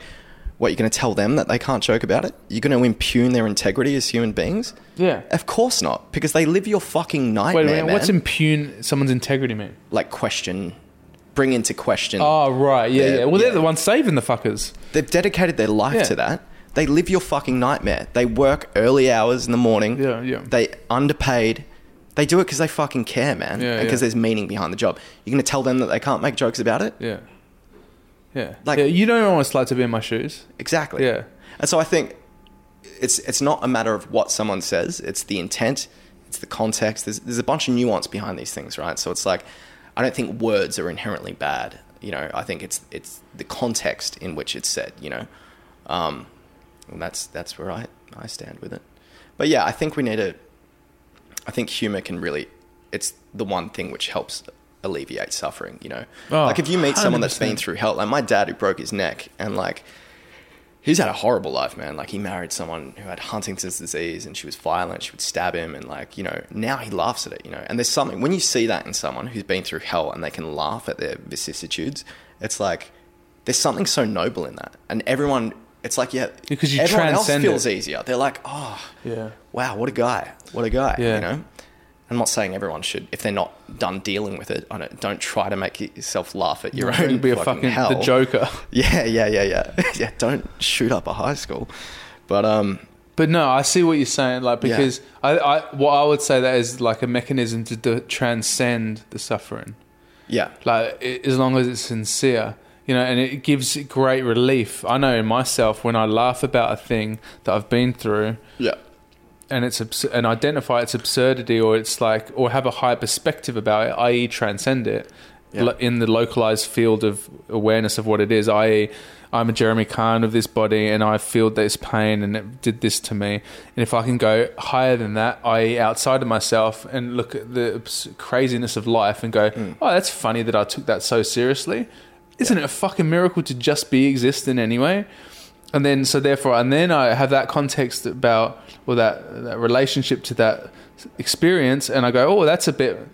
what you're going to tell them that they can't joke about it? You're going to impugn their integrity as human beings? Yeah. Of course not, because they live your fucking nightmare, Wait a minute. man. What's impugn someone's integrity mean? like question, bring into question. Oh right, yeah, They're- yeah. Well, they're yeah. the ones saving the fuckers. They've dedicated their life Yeah. to that. They live your fucking nightmare. They work early hours in the morning. Yeah, yeah. They underpaid. They do it because they fucking care, man. Yeah, because yeah. there's meaning behind the job. You're going to tell them that they can't make jokes about it? Yeah, yeah. Like- yeah, you don't what it's like to be in my shoes. Exactly. Yeah. And so I think it's it's not a matter of what someone says, it's the intent, it's the context. There's there's a bunch of nuance behind these things, right? So it's like I don't think words are inherently bad. You know, I think it's it's the context in which it's said, you know. Um and that's that's where I, I stand with it. But yeah, I think we need to I think humor can really it's the one thing which helps alleviate suffering, you know. Oh, like if you meet someone that's been through hell, like my dad who broke his neck and like he's had a horrible life, man. Like he married someone who had Huntington's disease and she was violent. She would stab him and like, you know, now he laughs at it, you know. And there's something when you see that in someone who's been through hell and they can laugh at their vicissitudes, it's like there's something so noble in that. And everyone it's like yeah, Because you everyone else feels it. easier. They're like, "Oh, Yeah. wow, what a guy. What a guy." Yeah. You know? I'm not saying everyone should if they're not done dealing with it. I don't, don't try to make yourself laugh at your own be a fucking fucking hell. the Joker. Yeah, yeah, yeah, yeah. yeah, don't shoot up a high school. But um But no, I see what you're saying. Like Yeah. because I, I, what I would say that is like a mechanism to d- transcend the suffering. yeah. Like i as long as it's sincere, you know, and it gives great relief. I know in myself when I laugh about a thing that I've been through, Yeah. And it's abs- and identify its absurdity or it's like or have a higher perspective about it, i.e., transcend it Yeah. lo- in the localized field of awareness of what it is, i.e., I'm a Jeremy Kahn of this body and I feel this pain and it did this to me. And if I can go higher than that, i.e., outside of myself and look at the craziness of life and go, mm. oh, that's funny that I took that so seriously. Isn't it a fucking miracle to just be existing anyway? And then so therefore and then i have that context about well that, that relationship to that experience and i go oh that's a bit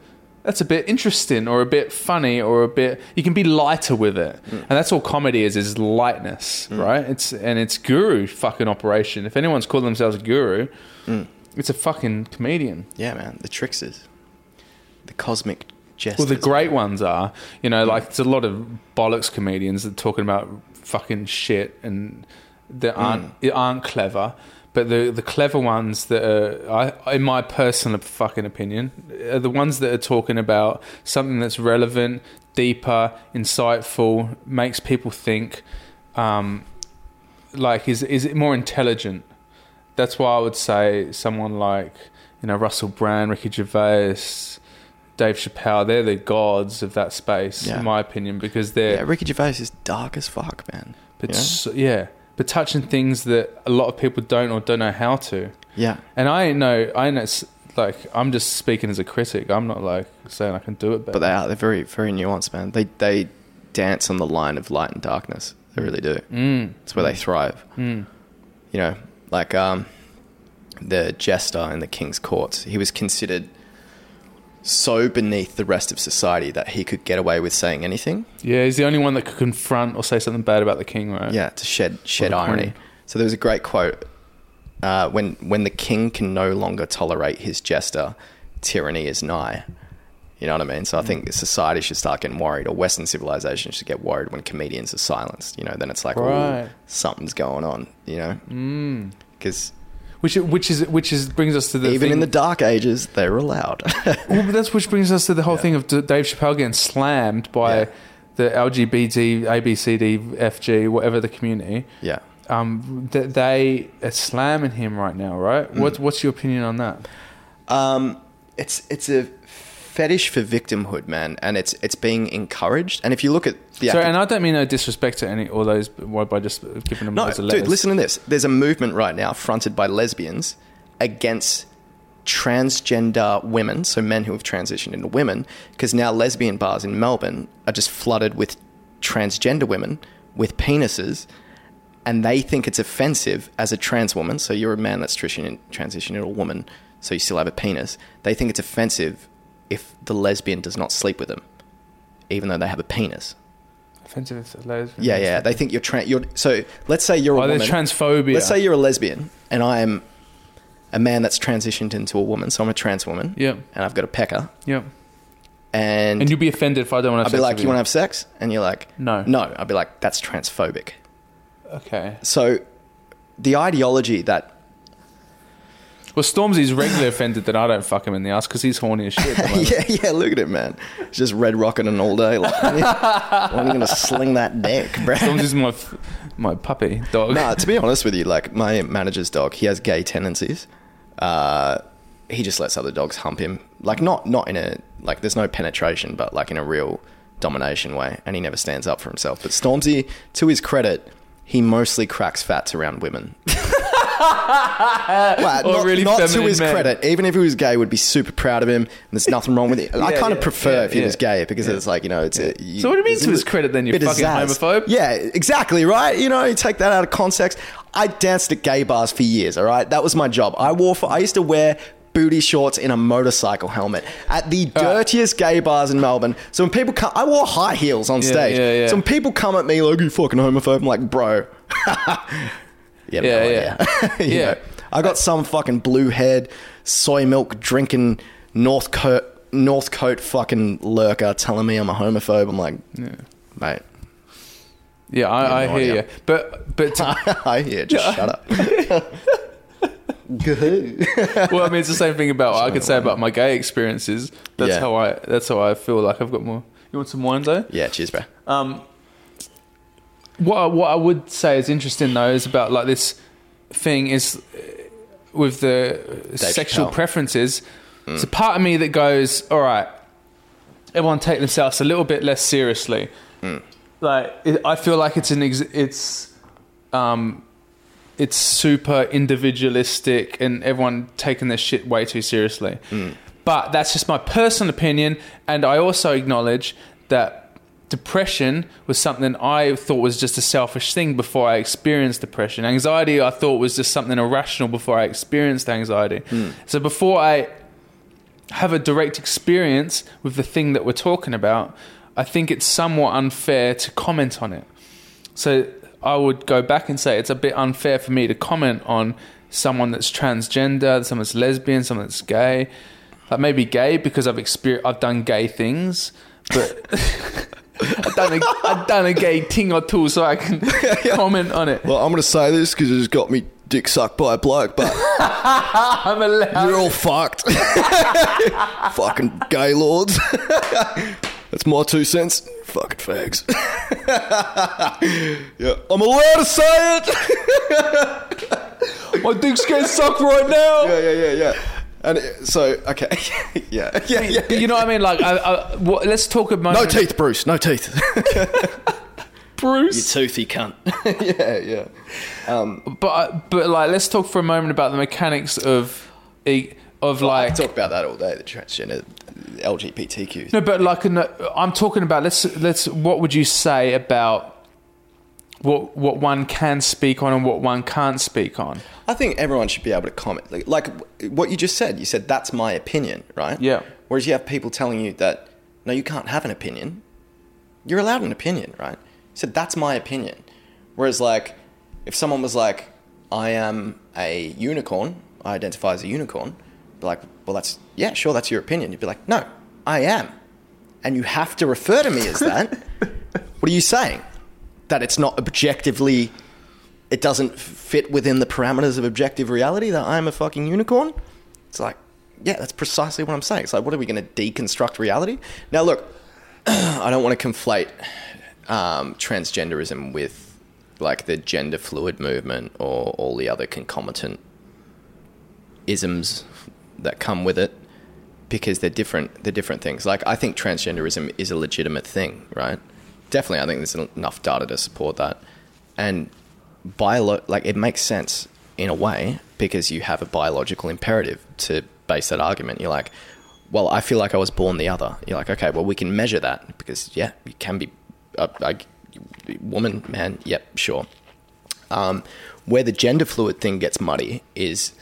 that's a bit interesting or a bit funny or a bit you can be lighter with it. Mm. And that's all comedy is is lightness mm. right? It's and it's guru fucking operation. If anyone's called themselves a guru mm. it's a fucking comedian. Yeah, man. The tricksters. The cosmic jest well, the great ones are, you know, like it's a lot of bollocks comedians that are talking about fucking shit and that aren't aren't clever. But the the clever ones that are, I, in my personal fucking opinion, are the ones that are talking about something that's relevant, deeper, insightful, makes people think. Um, like, is is it more intelligent? That's why I would say someone like you know Russell Brand, Ricky Gervais, Dave Chappelle. They're the gods of that space, Yeah. in my opinion, because they're Yeah, Ricky Gervais is dark as fuck, man. but Yeah. so- yeah, but touching things that a lot of people don't or don't know how to. Yeah. And I know, I know, like I'm just speaking as a critic. I'm not like saying I can do it better. But they are. They're very, very nuanced, man. They they dance on the line of light and darkness. They really do. mm, It's where they thrive. mm, You know, like um, the jester in the king's courts. He was considered so beneath the rest of society that he could get away with saying anything. yeah, he's the only one that could confront or say something bad about the king, right? Yeah, to shed shed irony. queen. So there was a great quote uh, when when the king can no longer tolerate his jester, tyranny is nigh. You know what I mean? So I think society should start getting worried, or Western civilization should get worried when comedians are silenced. You know, then it's like, Right. something's going on. You know, because Which which is which is brings us to the even thing, in the dark ages, they were allowed. well, but that's which brings us to the whole thing of D- Dave Chappelle getting slammed by Yeah. the LGBT, ABCD, FG, whatever the community. yeah. Um, that they are slamming him right now, right? Mm. What's what's your opinion on that? Um, it's it's a fetish for victimhood, man, and it's it's being encouraged. And if you look at the Sorry, acad- and I don't mean no disrespect to any all those by by just giving them no, of dude, letters. listen to this. There's a movement right now fronted by lesbians against transgender women, so men who have transitioned into women, because now lesbian bars in Melbourne are just flooded with transgender women with penises, and they think it's offensive as a trans woman. So you're a man that's transitioning transitioning into a woman, so you still have a penis. They think it's offensive if the lesbian does not sleep with them, even though they have a penis. Offensive to lesbians. Yeah, yeah. They think you're trans. You're so. Let's say you're a Oh, woman. there's transphobia. Let's say you're a lesbian, and I am a man that's transitioned into a woman. So I'm a trans woman, Yep. and I've got a pecker, Yep. and, And you'd be offended if I don't want to I'd be like, "You want to have sex?" And you're like, No. no." I'd be like, "That's transphobic." Okay. So the ideology that Well, Stormzy's regularly offended that I don't fuck him in the ass because he's horny as shit. at the moment. yeah, yeah, look at it, man. He's just red rocking rocketing all day. Like, when are you going to sling that dick, bro? Stormzy's my f- my puppy dog. Nah, to be honest with you, like my manager's dog, he has gay tendencies. Uh, he just lets other dogs hump him, like not not in a like there's no penetration, but like in a real domination way, and he never stands up for himself. But Stormzy, to his credit, he mostly cracks fats around women. Well, not, really not to his men. credit. Even if he was gay, would be super proud of him. And there's nothing wrong with it. I kind of yeah, prefer yeah, if he yeah. was gay because it's like you know it's. A, So what do you mean to his credit then, you of fucking homophobe? Yeah, exactly right. You know, you take that out of context. I danced at gay bars for years. All right, that was my job. I wore. For, I used to wear booty shorts in a motorcycle helmet at the ah. dirtiest gay bars in Melbourne. So when people come, I wore high heels on Yeah, stage. yeah, yeah. So when people come at me like you fucking homophobe, I'm like, bro. yeah, Yeah, no yeah. You Yeah. know, I got some fucking blue head, soy milk drinking Northcote Northcote fucking lurker telling me I'm a homophobe. I'm like, mate, Yeah, I, I no hear idea. you. But but to, I hear. Just shut up. well, I mean, it's the same thing about what I could say about my gay experiences. That's Yeah. how I. That's how I feel like I've got more. You want some wine though? yeah, cheers, bro. Um, what I, what I would say is interesting though is about like this thing is uh, with the sexual Chappelle. preferences. It's a part of me that goes, all right, everyone take themselves a little bit less seriously. Like it, I feel like it's an ex- it's um it's super individualistic and everyone taking their shit way too seriously. But that's just my personal opinion, and I also acknowledge that depression was something I thought was just a selfish thing before I experienced depression. Anxiety, I thought was just something irrational before I experienced anxiety. Hmm. So before I have a direct experience with the thing that we're talking about, I think it's somewhat unfair to comment on it. So I would go back and say it's a bit unfair for me to comment on someone that's transgender, someone that's lesbian, someone that's gay. Like maybe gay because I've exper- I've done gay things, but I've done a, I've done a gay thing or two, so I can comment on it. Well, I'm gonna say this because it's got me dick sucked by a bloke, but I'm allowed. you're all fucked. fucking gay lords. That's my two cents. Fucking fags. yeah, I'm allowed to say it. My dick's getting sucked right now. yeah, yeah, yeah, yeah. And it, so, okay, yeah, yeah, yeah. But you know what I mean? Like, I, I, what, let's talk about No teeth, Bruce. No teeth. Bruce. You toothy cunt. yeah, yeah. Um, But but like, let's talk for a moment about the mechanics of e- of I like. talk about that all day. The transgender, LGBTQ. No, but like, no, I'm talking about. Let's let's. What would you say about what what one can speak on and what one can't speak on? I think everyone should be able to comment. Like, like what you just said. You said that's my opinion, right? Yeah. Whereas you have people telling you that no, you can't have an opinion. You're allowed an opinion, right? You said that's my opinion. Whereas like if someone was like, I am a unicorn. I identify as a unicorn. Be like, well, that's yeah, sure, that's your opinion. You'd be like, no, I am, and you have to refer to me as that. what are you saying? That it's not objectively, it doesn't fit within the parameters of objective reality that I'm a fucking unicorn? It's like, yeah, that's precisely what I'm saying. It's like, what are we going to deconstruct reality? Now, look, I don't want to conflate um, transgenderism with like the gender fluid movement or all the other concomitant isms that come with it because they're different they're different things like i think transgenderism is a legitimate thing right definitely i think there's enough data to support that. And bio like it makes sense in a way because you have a biological imperative to base that argument. You're like well i feel like i was born the other. You're like okay well we can measure that because yeah you can be a, a woman man yep sure. Um, where the gender fluid thing gets muddy is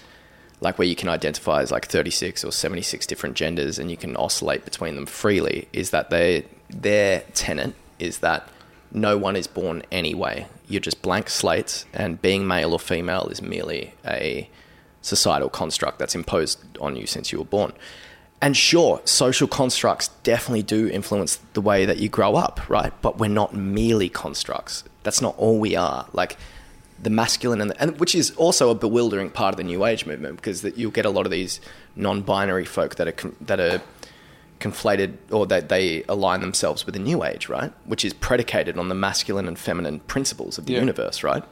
like where you can identify as like 36 or 76 different genders and you can oscillate between them freely is that they their tenant is that no one is born anyway. You're just blank slates and being male or female is merely a societal construct that's imposed on you since you were born. And sure social constructs definitely do influence the way that you grow up right? But we're not merely constructs. That's not all we are. Like the masculine and, the, and which is also a bewildering part of the new age movement because that you'll get a lot of these non-binary folk that are that are conflated or that they align themselves with the new age right which is predicated on the masculine and feminine principles of the Yeah. universe right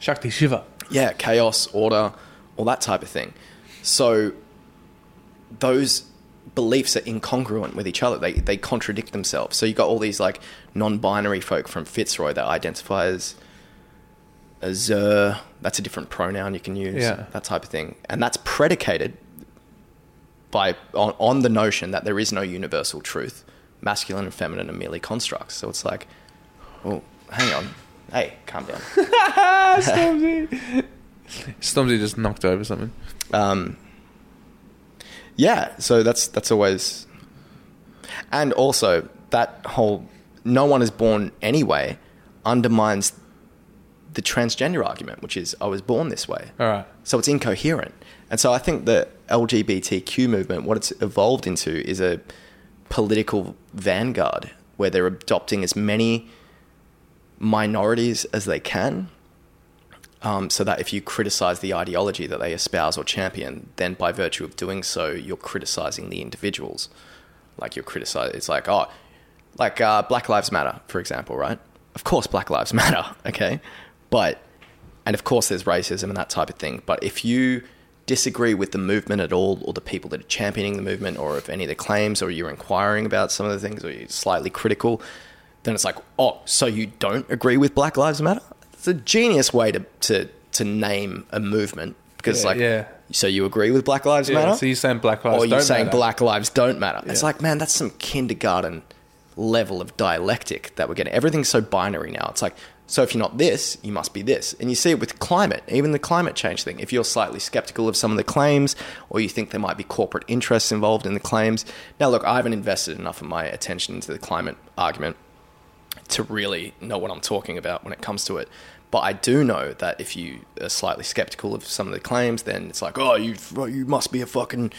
Shakti Shiva. yeah chaos order all that type of thing so those beliefs are incongruent with each other they, they contradict themselves so you've got all these like non-binary folk from fitzroy that identify as as uh, that's a different pronoun you can use Yeah. that type of thing and that's predicated by on, on the notion that there is no universal truth masculine and feminine are merely constructs so it's like oh hang on hey calm down Stormzy. Stormzy just knocked over something. um, yeah, so that's that's always, and also that whole no one is born anyway undermines the transgender argument, which is I was born this way. All right. So it's incoherent. And so I think the LGBTQ movement, what it's evolved into, is a political vanguard where they're adopting as many minorities as they can. Um, so that if you criticize the ideology that they espouse or champion, then by virtue of doing so, you're criticizing the individuals. Like you're criticizing, it's like, oh, like uh, Black Lives Matter, for example, right? Of course, Black Lives Matter, okay? But, and of course, there's racism and that type of thing. But if you disagree with the movement at all, or the people that are championing the movement, or if any of the claims, or you're inquiring about some of the things, or you're slightly critical, then it's like, oh, so you don't agree with Black Lives Matter? It's a genius way to, to, to name a movement because, Yeah, like, yeah. so you agree with Black Lives Yeah, Matter? so you're saying Black Lives or you're saying matter. Black Lives don't matter. It's like, man, that's some kindergarten level of dialectic that we're getting. Everything's so binary now. It's like, so if you're not this, you must be this. And you see it with climate, even the climate change thing. If you're slightly skeptical of some of the claims, or you think there might be corporate interests involved in the claims. Now, look, I haven't invested enough of my attention into the climate argument to really know what I'm talking about when it comes to it. But I do know that if you are slightly skeptical of some of the claims, then it's like, oh, you you must be a fucking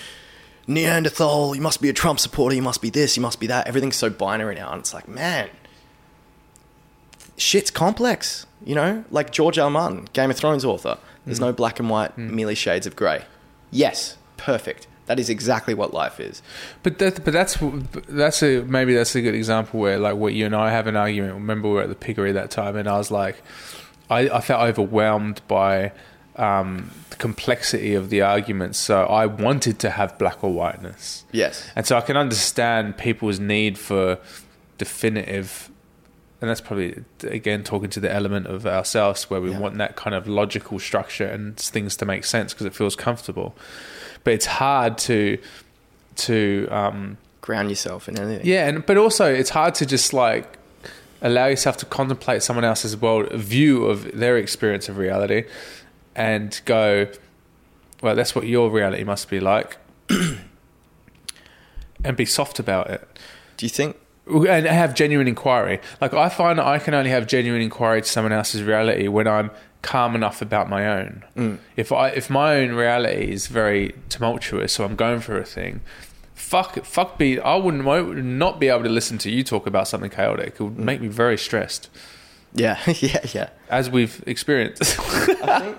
Neanderthal. You must be a Trump supporter. You must be this. You must be that. Everything's so binary now, and it's like, man, shit's complex. You know, like George R. Martin, Game of Thrones author. There's no black and white, merely shades of grey. Yes, perfect. That is exactly what life is. But that, but that's that's a maybe that's a good example where like what you and I have an argument. Remember we were at the piggery that time, and I was like, I, I felt overwhelmed by um, the complexity of the arguments. So I wanted to have black or whiteness, Yes. and so I can understand people's need for definitive. And that's probably again talking to the element of ourselves where we Yeah. want that kind of logical structure and things to make sense because it feels comfortable. But it's hard to to um, Ground yourself in anything. yeah, and but also it's hard to just like allow yourself to contemplate someone else's world view of their experience of reality, and go, well, that's what your reality must be like, and be soft about it, Do you think? And have genuine inquiry. Like I find I can only have genuine inquiry to someone else's reality when I'm calm enough about my own. Mm. If I if my own reality is very tumultuous, so I'm going through a thing. Fuck, fuck be. I wouldn't, would not be able to listen to you talk about something chaotic. It Mm. would make me very stressed, Yeah, yeah, yeah. as we've experienced. I think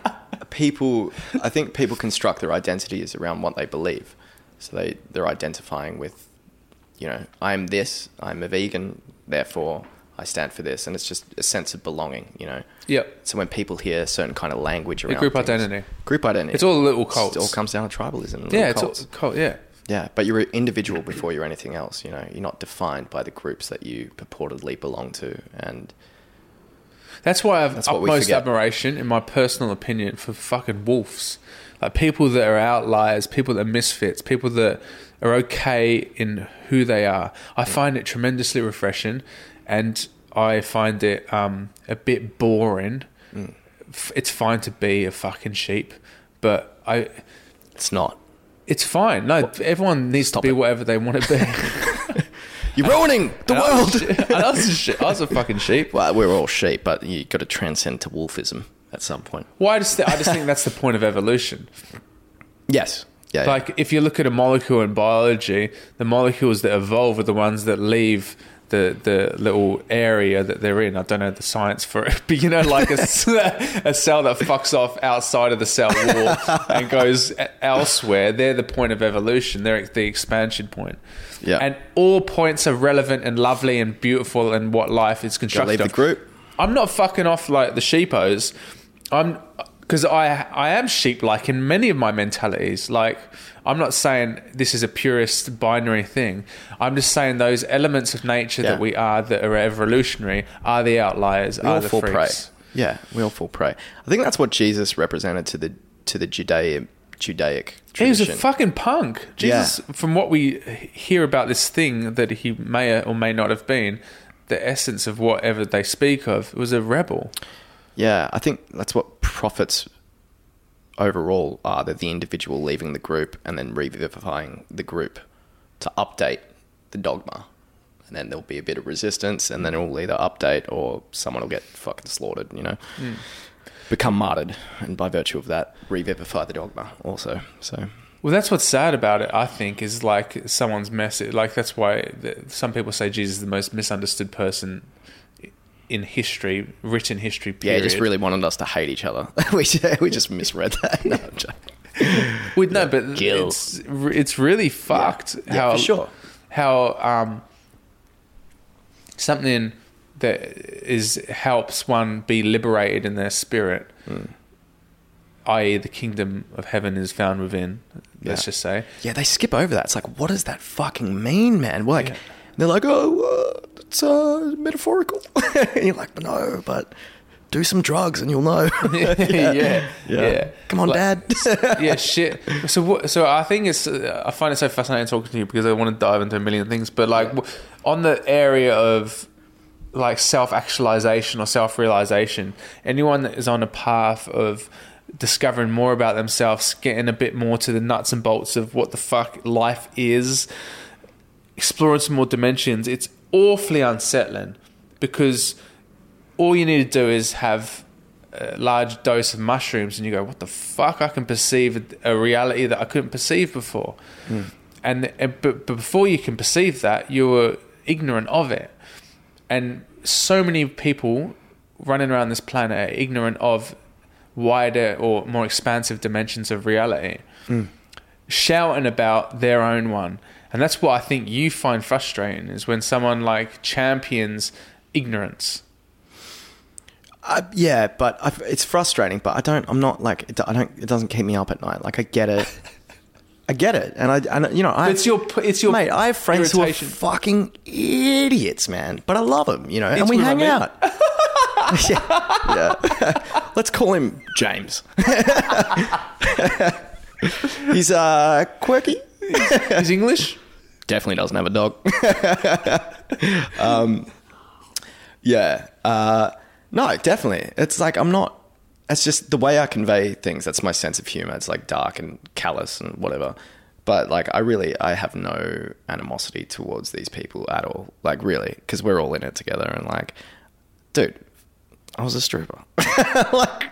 people I think people construct their identities around what they believe. So they, they're identifying with, you know, I'm this, I'm a vegan, therefore I stand for this. And it's just a sense of belonging, you know. yep, So when people hear a certain kind of language around group things- identity. Group identity. It's all little cult. It all comes down to tribalism. and yeah, it's all cults. cult. Yeah, Yeah, but you're an individual before you're anything else. You know, you're not defined by the groups that you purportedly belong to. And That's why I have That's what utmost admiration, in my personal opinion, for fucking wolves. Like people that are outliers, people that are misfits, people that are okay in who they are. I find it tremendously refreshing, and I find it um, a bit boring. Mm. It's fine to be a fucking sheep, but I. it's not. It's fine. No, everyone needs Stop to be it. whatever they want to be. You're ruining the And I was, world. I was a she- I was a fucking sheep. well, we're all sheep, but you got to transcend to wolfism at some point. Well, I just, I just think that's the point of evolution. Yes. Yeah. Like if you look at a molecule in biology, the molecules that evolve are the ones that leave the the little area that they're in. I don't know the science for it, but you know, like a, a cell that fucks off outside of the cell wall and goes elsewhere. They're the point of evolution. They're the expansion point. Yeah. And all points are relevant and lovely and beautiful and what life is Gotta constructed. leave the group. I'm not fucking off like the sheepos. I'm because I I am sheep like in many of my mentalities. Like I'm not saying this is a purist binary thing. I'm just saying those elements of nature Yeah. that we are that are evolutionary are the outliers, We are all the fall prey. Yeah, we all fall prey. I think that's what Jesus represented to the to the Judea, Judaic He was a fucking punk. Jesus, from what we hear about this thing that he may or may not have been, the essence of whatever they speak of was a rebel. Yeah, I think that's what prophets overall are. They're the individual leaving the group and then revivifying the group to update the dogma. And then there'll be a bit of resistance, and then it will either update or someone will get fucking slaughtered, you know? Hmm. Become martyred, and by virtue of that, revivify the dogma also. So, Well, that's what's sad about it. I think is like someone's message. Like that's why the, some people say Jesus is the most misunderstood person in history, written history. yeah, Period. he just really wanted us to hate each other. we, we just misread that. No, I'm joking. Well, no, but Kill. it's it's really fucked. Yeah, how for sure. how um something that is helps one be liberated in their spirit, Hmm. i.e., the kingdom of heaven is found within. Let's Yeah. just say. Yeah, they skip over that. It's like, what does that fucking mean, man? Like, Yeah. They're like, oh, uh, it's uh, metaphorical. and you're like, no, but do some drugs and you'll know. yeah, yeah, Come on, Like- Dad. yeah, shit. So, what, so I think it's. Uh, I find it so fascinating talking to you because I want to dive into a million things. But like on the area of like self actualization or self realization, anyone that is on a path of discovering more about themselves, getting a bit more to the nuts and bolts of what the fuck life is, exploring some more dimensions, it's awfully unsettling because all you need to do is have a large dose of mushrooms and you go, what the fuck? I can perceive a reality that I couldn't perceive before. Hmm. And, and but, but before you can perceive that, you were ignorant of it. And so many people running around this planet are ignorant of wider or more expansive dimensions of reality, hmm. shouting about their own one. And that's what I think you find frustrating is when someone like champions ignorance. Uh, yeah, but I, it's frustrating. But I don't. I'm not like. It, I don't. It doesn't keep me up at night. Like I get it. I get it, and I. And you know, I. It's your it's your mate. I have friends who are fucking idiots, man. But I love them. You know, and we what I hang mean. out. yeah, yeah. Let's call him James. He's uh quirky. He's English. Definitely doesn't have a dog. um, yeah. Uh, no, definitely. It's like I'm not. It's just the way I convey things. That's my sense of humor. It's like dark and callous and whatever. But like, I really, I have no animosity towards these people at all. Like, really, because we're all in it together. And like, dude, I was a stripper. like,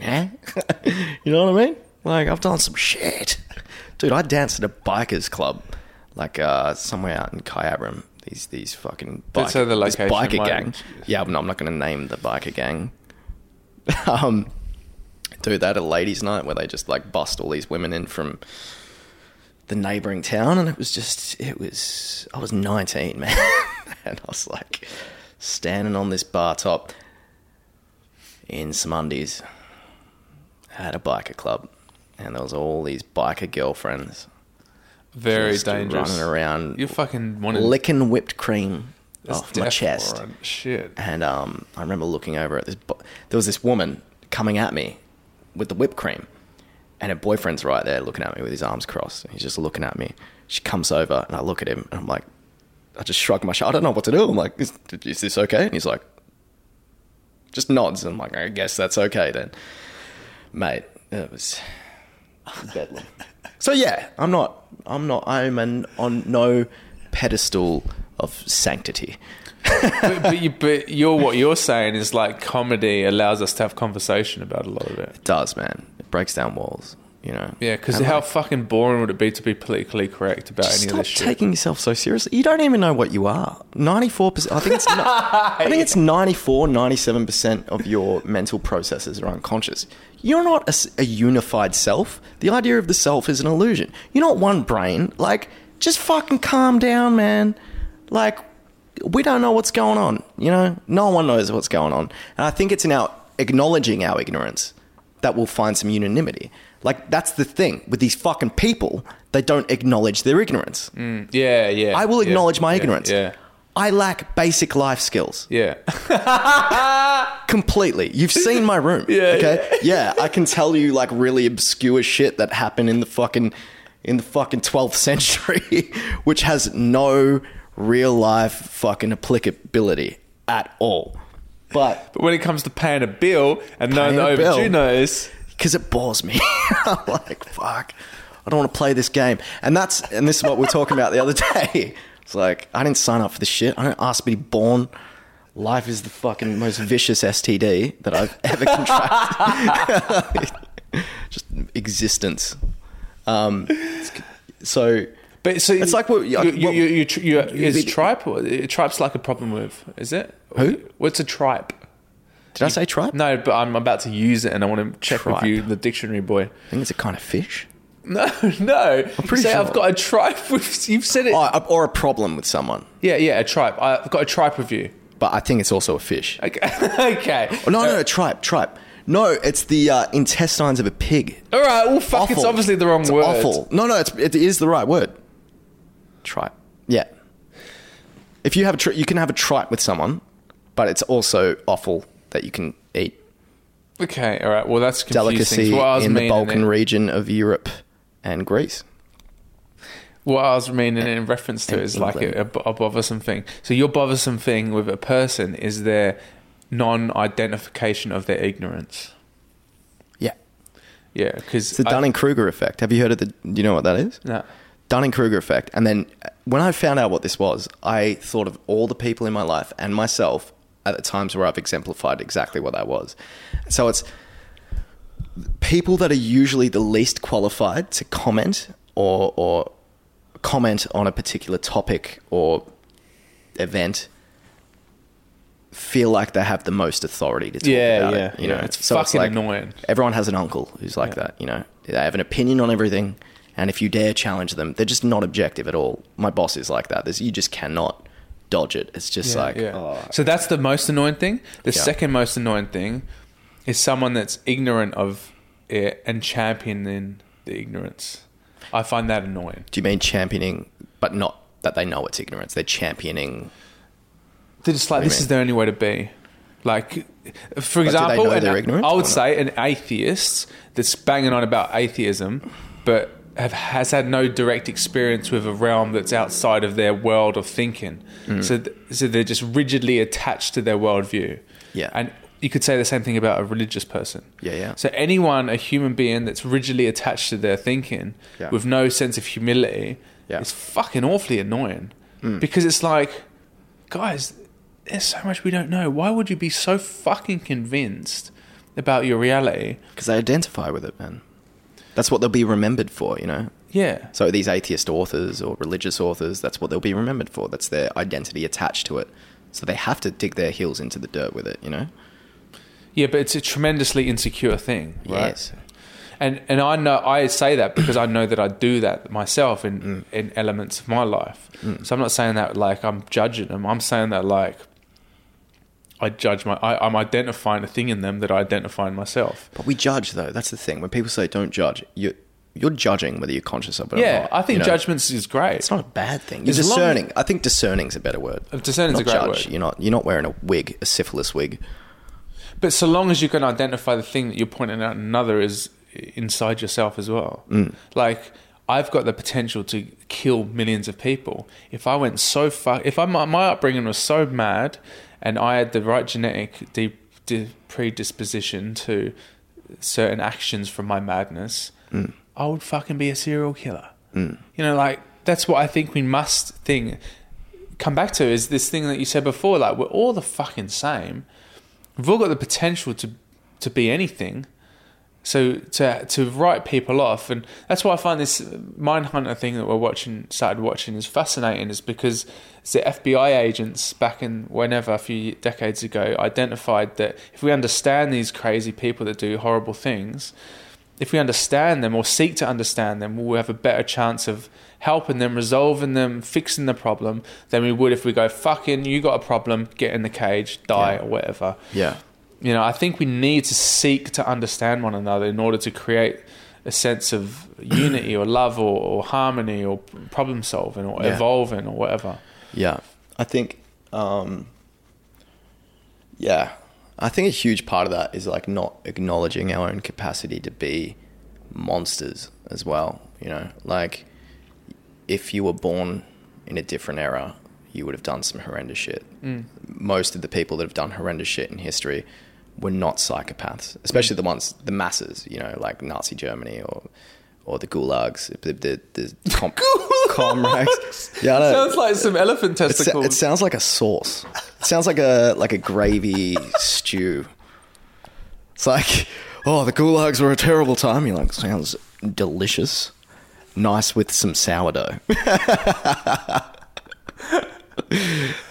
Yeah, you know what I mean? Like I've done some shit, dude. I danced at a bikers club, like uh, somewhere out in Kyabram. These these fucking Don't the this biker might- gang. Yeah, no, I'm not going to name the biker gang. um, dude, they had a ladies' night where they just like bust all these women in from the neighboring town, and it was just it was. I was 19, man, and I was like standing on this bar top in some undies at a biker club, and there was all these biker girlfriends Very just dangerous. running around, You fucking want to licking whipped cream off my chest. Shit. And um, I remember looking over at this. Bo- there was this woman coming at me with the whipped cream, and her boyfriend's right there looking at me with his arms crossed. He's just looking at me. She comes over, and I look at him, and I'm like, I just shrug my shoulder. I don't know what to do. I'm like, is, is this okay? And he's like, just nods. And I'm like, I guess that's okay then, mate. It was bedlam. So yeah, I'm not. I'm not. I'm an, on no pedestal of sanctity. but, but, you, but you're what you're saying is like comedy allows us to have conversation about a lot of it. It does, man. It breaks down walls. You know. Yeah, because how like, fucking boring would it be to be politically correct about any of stop this shit? taking yourself so seriously. You don't even know what you are. Ninety-four percent. I think it's. I think it's 94, 97 percent of your mental processes are unconscious. You're not a unified self. The idea of the self is an illusion. You're not one brain. Like, just fucking calm down, man. Like, we don't know what's going on. You know, no one knows what's going on, and I think it's in our acknowledging our ignorance that we'll find some unanimity. Like, that's the thing with these fucking people. They don't acknowledge their ignorance. Mm, yeah, yeah. I will yeah, acknowledge my yeah, ignorance. Yeah, I lack basic life skills yeah. completely. You've seen my room. Yeah, Okay. Yeah. I can tell you like really obscure shit that happened in the fucking in the fucking twelfth century, which has no real life fucking applicability at all. But but when it comes to paying a bill and knowing the overdue notice, because it bores me. I'm like, fuck, I don't want to play this game. And that's and this is what we are talking about the other day. It's like I didn't sign up for this shit. I didn't ask to be born. Life is the fucking most vicious STD that I've ever contracted. Just existence. Um, so but so It's like what- you, like you, what- you, you, you, is it- tripe? Tripe's like a problem with, is it? Who? What's a tripe? did I say tripe? No, but I'm about to use it, and I want to check with you, the dictionary boy. I think it's a kind of fish. No, no. I'm pretty say sure. I've got a tripe with. You've said it. Oh, or a problem with someone. yeah, yeah, a tripe. I've got a tripe with you. But I think it's also a fish. Okay. okay. Oh, no, no, no, tripe, tripe. No, it's the uh, intestines of a pig. All right. Well, fuck. It's obviously the wrong It's word. Awful. No, no, it's, it is the right word. Tripe. Yeah. If you have a tri- you can have a tripe with someone, but it's also awful that you can eat. Okay. All right. Well, that's confusing. Delicacy I was in the meaning Balkan in- region of Europe and Greece. What I was meaning in reference to is like England. a, a, a bothersome thing. So your bothersome thing with a person is their non-identification of their ignorance. Yeah. Yeah, because It's the Dunning Kruger effect. Have you heard of the? Do you know what that is? No. Dunning Kruger effect. And then uh, when I found out what this was, I thought of all the people in my life and myself at the times where I've exemplified exactly what that was. So it's people that are usually the least qualified to comment or, or comment on a particular topic or event feel like they have the most authority to talk Yeah, about yeah, it. You yeah. know, It's fucking annoying. Everyone has an uncle who's like Yeah. that. You know, they have an opinion on everything, and if you dare challenge them, they're just not objective at all. My boss is like that. There's, you just cannot dodge it. It's just Yeah, like, oh, So that's the most annoying thing. The second most annoying thing is someone that's ignorant of it and championing the ignorance. I find that annoying. do you mean championing, but not that they know it's ignorance? They're championing. They're just like, this is mean? the only way to be. Like, for example, an- I would say an atheist that's banging on about atheism, but have, has had no direct experience with a realm that's outside of their world of thinking. Mm. So, th- so they're just rigidly attached to their worldview. Yeah. And you could say the same thing about a religious person. Yeah, yeah. So anyone, a human being that's rigidly attached to their thinking Yeah. with no sense of humility Yeah. Mm. is fucking awfully annoying. Because it's like, guys, there's so much we don't know. Why would you be so fucking convinced about your reality. Because they identify with it, man. That's what they'll be remembered for, you know? Yeah. So these atheist authors or religious authors, that's what they'll be remembered for. That's their identity attached to it. So they have to dig their heels into the dirt with it, you know? Yeah, but it's a tremendously insecure thing, right? Yes. And and I know I say that because I know that I do that myself in Mm. in elements of my life. So I'm not saying that like I'm judging them. I'm saying that like I judge my I, I'm identifying a thing in them that I identify in myself. But we judge, though. That's the thing. When people say don't judge, you're, you're judging whether you're conscious of it or Yeah, not. I think you know? judgments is great. It's not a bad thing. You're discerning. I think discerning's a better word. Discerning's Not a great judge. word. You're not. You're not wearing a wig, a syphilis wig. But so long as you can identify the thing that you're pointing out another is inside yourself as well. Mm. Like I've got the potential to kill millions of people if I went so far. If I my, my upbringing was so mad, and I had the right genetic de, de, predisposition to certain actions from my madness, Mm. I would fucking be a serial killer. You know, like that's what I think we must think. Come back to is this thing that you said before. Like we're all the fucking same we've all got the potential to to be anything. So to to write people off, and that's why I find this Mindhunter thing that we're watching, started watching, is fascinating. Is because the FBI agents back in whenever a few decades ago identified that if we understand these crazy people that do horrible things, if we understand them or seek to understand them, we'll have a better chance of helping them, resolving them, fixing the problem than we would if we go fucking you got a problem, get in the cage, die Yeah. or whatever. Yeah. You know, I think we need to seek to understand one another in order to create a sense of unity or love or, or harmony or problem solving or Yeah. evolving or whatever. Yeah, I think. Um, yeah, I think a huge part of that is like not acknowledging our own capacity to be monsters as well. You know, like if you were born in a different era, you would have done some horrendous shit. Mm. Most of the people that have done horrendous shit in history were not psychopaths, especially mm. the ones, the masses. You know, like Nazi Germany or. Or the gulags, the the, the com- comrades. Yeah. Sounds like some elephant testicles. it sounds like a sauce. It sounds like a like a gravy stew. It's like, oh, the gulags were a terrible time. You're like, sounds delicious. Nice with some sourdough.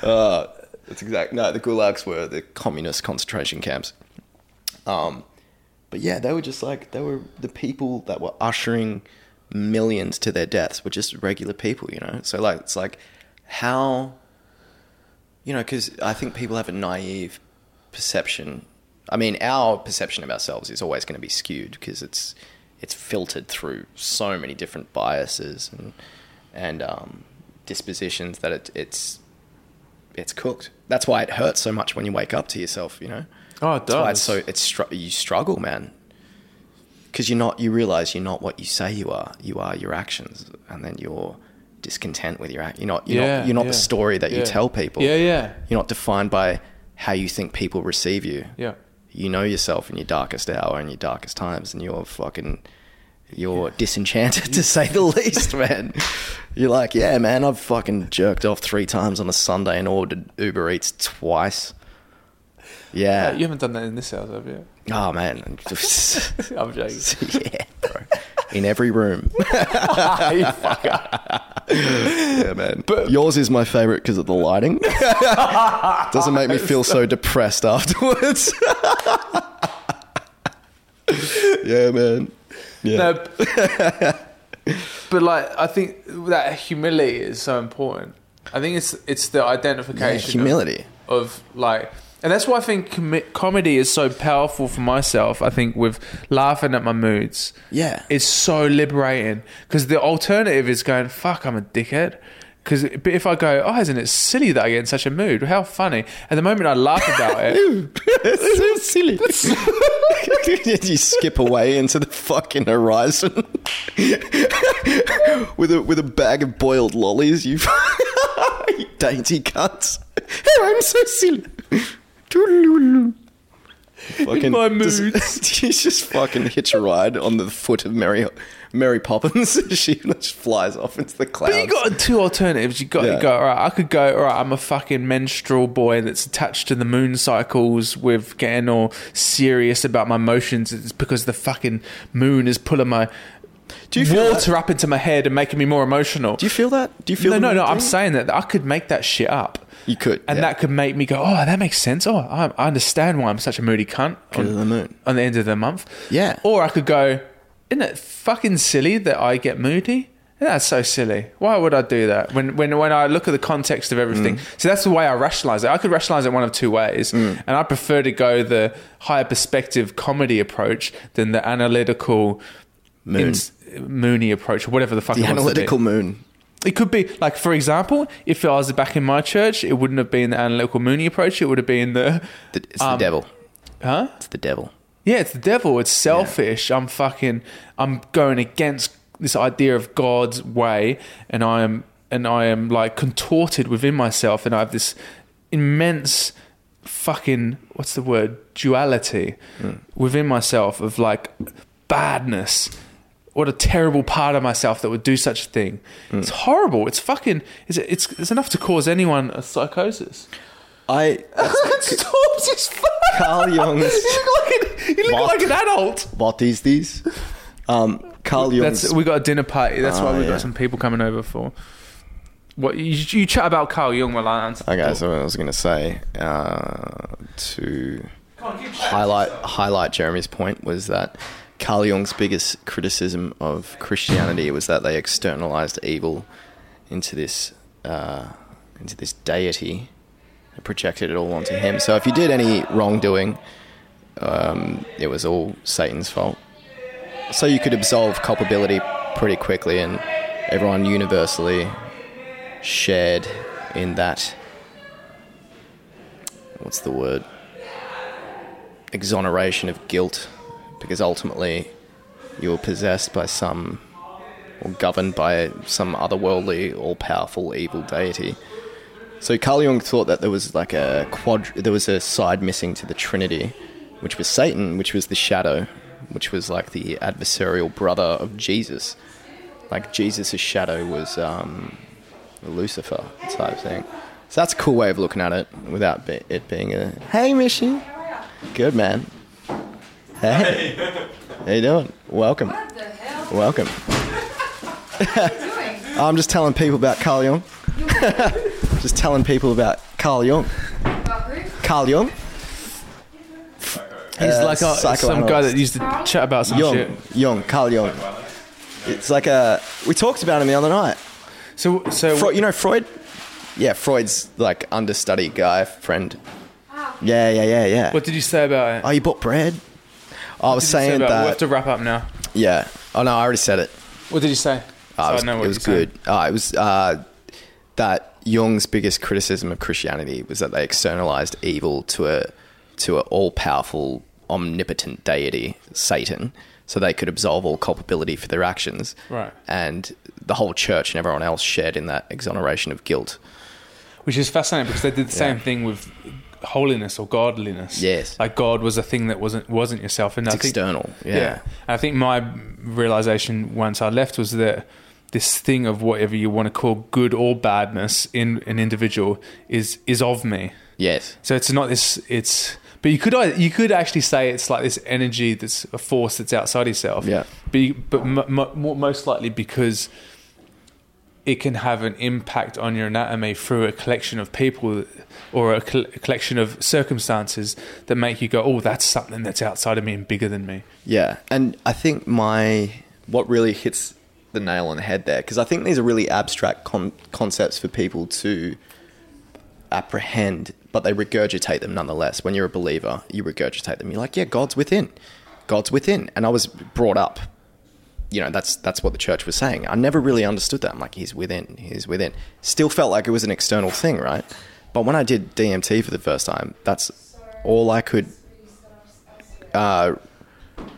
uh, that's exact. No, the gulags were the communist concentration camps. Um, but yeah, they were just like they were the people that were ushering millions to their deaths were just regular people, you know. So like it's like how you know because I think people have a naive perception. I mean, our perception of ourselves is always going to be skewed because it's it's filtered through so many different biases and and um, dispositions that it, it's it's cooked. That's why it hurts so much when you wake up to yourself, you know. oh, it That's why does. it's so it's str- you struggle, man. Because you're not, you realize you're not what you say you are. You are your actions, and then you're discontent with your act. You're not. You're Yeah, not. You're not yeah, the story that you tell people. Yeah, yeah, You're not defined by how you think people receive you. yeah. You know yourself in your darkest hour and your darkest times, and you're fucking. You're disenchanted to say the least, man. You're like, yeah, man, I've fucking jerked off three times on a Sunday and ordered Uber Eats twice. Yeah. Uh, you haven't done that in this house, have you? Oh man, I'm joking. yeah, bro. In every room. you fucker. yeah, man. But yours is my favorite because of the lighting. Doesn't make me feel so depressed afterwards. yeah, man. Yeah. No, but like I think that humility is so important. I think it's it's the Yeah, identification of- humility. of, like, and that's why I think com- comedy is so powerful for myself. I think with laughing at my moods, Yeah. it's so liberating because the alternative is going fuck, I'm a dickhead. Because if I go, oh, isn't it silly that I get in such a mood? How funny! At the moment I laugh about it, It's so silly. you skip away into the fucking horizon with a with a bag of boiled lollies. You, you dainty cunts. Oh, I'm so silly. Fucking my just- moods. she's just fucking hitch a ride on the foot of Mary Mary Poppins. she just flies off into the clouds. But you got two alternatives. You got Yeah. to go. All right, I could go. All right, I'm a fucking menstrual boy that's attached to the moon cycles with getting all serious about my emotions. It's because the fucking moon is pulling my Do you feel water up into my head and making me more emotional. Do you feel that? Do you feel no, the no, no. I'm thing? saying that I could make that shit up. You could, and yeah. that could make me go, oh, that makes sense. Oh, I, I understand why I'm such a moody cunt of the moon. on the end of the month. Yeah. Or I could go, isn't it fucking silly that I get moody? That's so silly. Why would I do that? When when when I look at the context of everything. Mm. So that's the way I rationalize it. I could rationalize it one of two ways. Mm. And I prefer to go the higher perspective comedy approach than the analytical Moon. moony approach, or whatever the fuck the it wants to be. analytical moon. It could be like, for example, if I was back in my church, it wouldn't have been the analytical Mooney approach. It would have been the, The- It's Um, the devil. huh? It's the devil. Yeah, it's the devil. It's selfish. I'm fucking. I'm going against this idea of God's way, and I am, and I am like contorted within myself, and I have this immense fucking what's the word duality within myself of like badness. What a terrible part of myself that would do such a thing. It's horrible. It's fucking. It's, it's it's enough to cause anyone a psychosis. I Storms fuck. Carl Jung's You look like an, you look What? like an adult. what is these? Um, Carl Jung's That's we got a dinner party. That's Oh, why we yeah. got some people coming over for. What you, you chat about Carl Jung while I answer. Okay, so I was going to say uh, to highlight highlight Jeremy's point was that Carl Jung's biggest criticism of Christianity was that they externalized evil into this uh, into this deity and projected it all onto him. So if you did any wrongdoing, um, it was all Satan's fault. So you could absolve culpability pretty quickly, and everyone universally shared in that what's the word exoneration of guilt because ultimately you were possessed by some or governed by some otherworldly all-powerful evil deity so Carl Jung thought that there was like a quad there was a side missing to the trinity which was Satan which was the shadow which was like the adversarial brother of Jesus like Jesus' shadow was um, Lucifer type thing. So that's a cool way of looking at it without it being a hey Mishi, good man. Hey, how you doing? Welcome, What the hell? welcome. doing? I'm just telling people about Carl Jung. just telling people about Carl Jung. About who? Carl Jung. He's Uh, like a, some guy that used to chat about some Jung. shit. Jung. Carl Jung. It's like a. We talked about him the other night. So so Freud, you know Freud? Yeah, Freud's like understudy guy friend. Yeah, yeah, yeah, yeah. what did you say about it? Oh, you bought bread? I was saying that. we have to wrap up now. yeah. Oh no, I already said it. What did you say? Uh, So it was, I know what it was good. Uh, it was uh, that Jung's biggest criticism of Christianity was that they externalized evil to a to an all powerful, omnipotent deity, Satan, so they could absolve all culpability for their actions. Right. And the whole church and everyone else shared in that exoneration of guilt. Which is fascinating because they did the same thing with holiness or godliness. Yes. Like God was a thing that wasn't wasn't yourself. And It's I think, external. Yeah. Yeah. I think my realization once I left was that this thing of whatever you want to call good or badness in an individual is is of me. Yes. So it's not this. It's but you could you could actually say it's like this energy that's a force that's outside yourself. Yeah. But you, but mo- more, most likely because it can have an impact on your anatomy through a collection of people or a, col- a collection of circumstances that make you go, oh, that's something that's outside of me and bigger than me. Yeah, and I think my what really hits the nail on the head there because I think these are really abstract con- concepts for people to apprehend, but they regurgitate them nonetheless. When you're a believer, you regurgitate them. You're like, yeah, God's within, God's within, and I was brought up. You know, that's that's what the church was saying. I never really understood that. I'm like, he's within, he's within. Still felt like it was an external thing, right? But when I did DMT for the first time, that's all I could uh,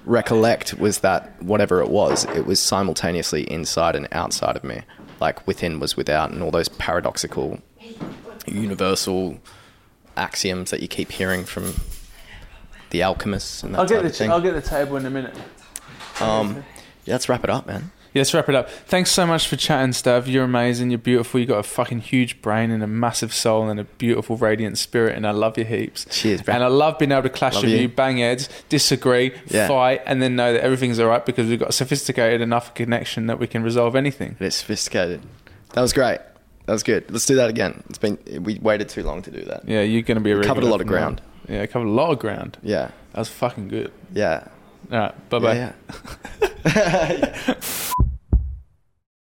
recollect was that whatever it was, it was simultaneously inside and outside of me. Like within was without, and all those paradoxical, universal axioms that you keep hearing from the alchemists and that I'll get the. I'll get the table in a minute. um, yeah, let's wrap it up, man. Yeah, let's wrap it up. Thanks so much for chatting, Stav. You're amazing. You're beautiful. You got a fucking huge brain and a massive soul and a beautiful, radiant spirit. And I love you heaps. Cheers, bro. And I love being able to clash Love with you. you. bang heads, disagree, Yeah. fight, and then know that everything's all right because we've got a sophisticated enough connection that we can resolve anything. It's sophisticated. That was great. That was good. Let's do that again. It's been we waited too long to do that. Yeah, you're going to be a covered a lot of now ground. Yeah, covered a lot of ground. Yeah, That was fucking good. yeah, all right. Bye bye. Yeah, yeah.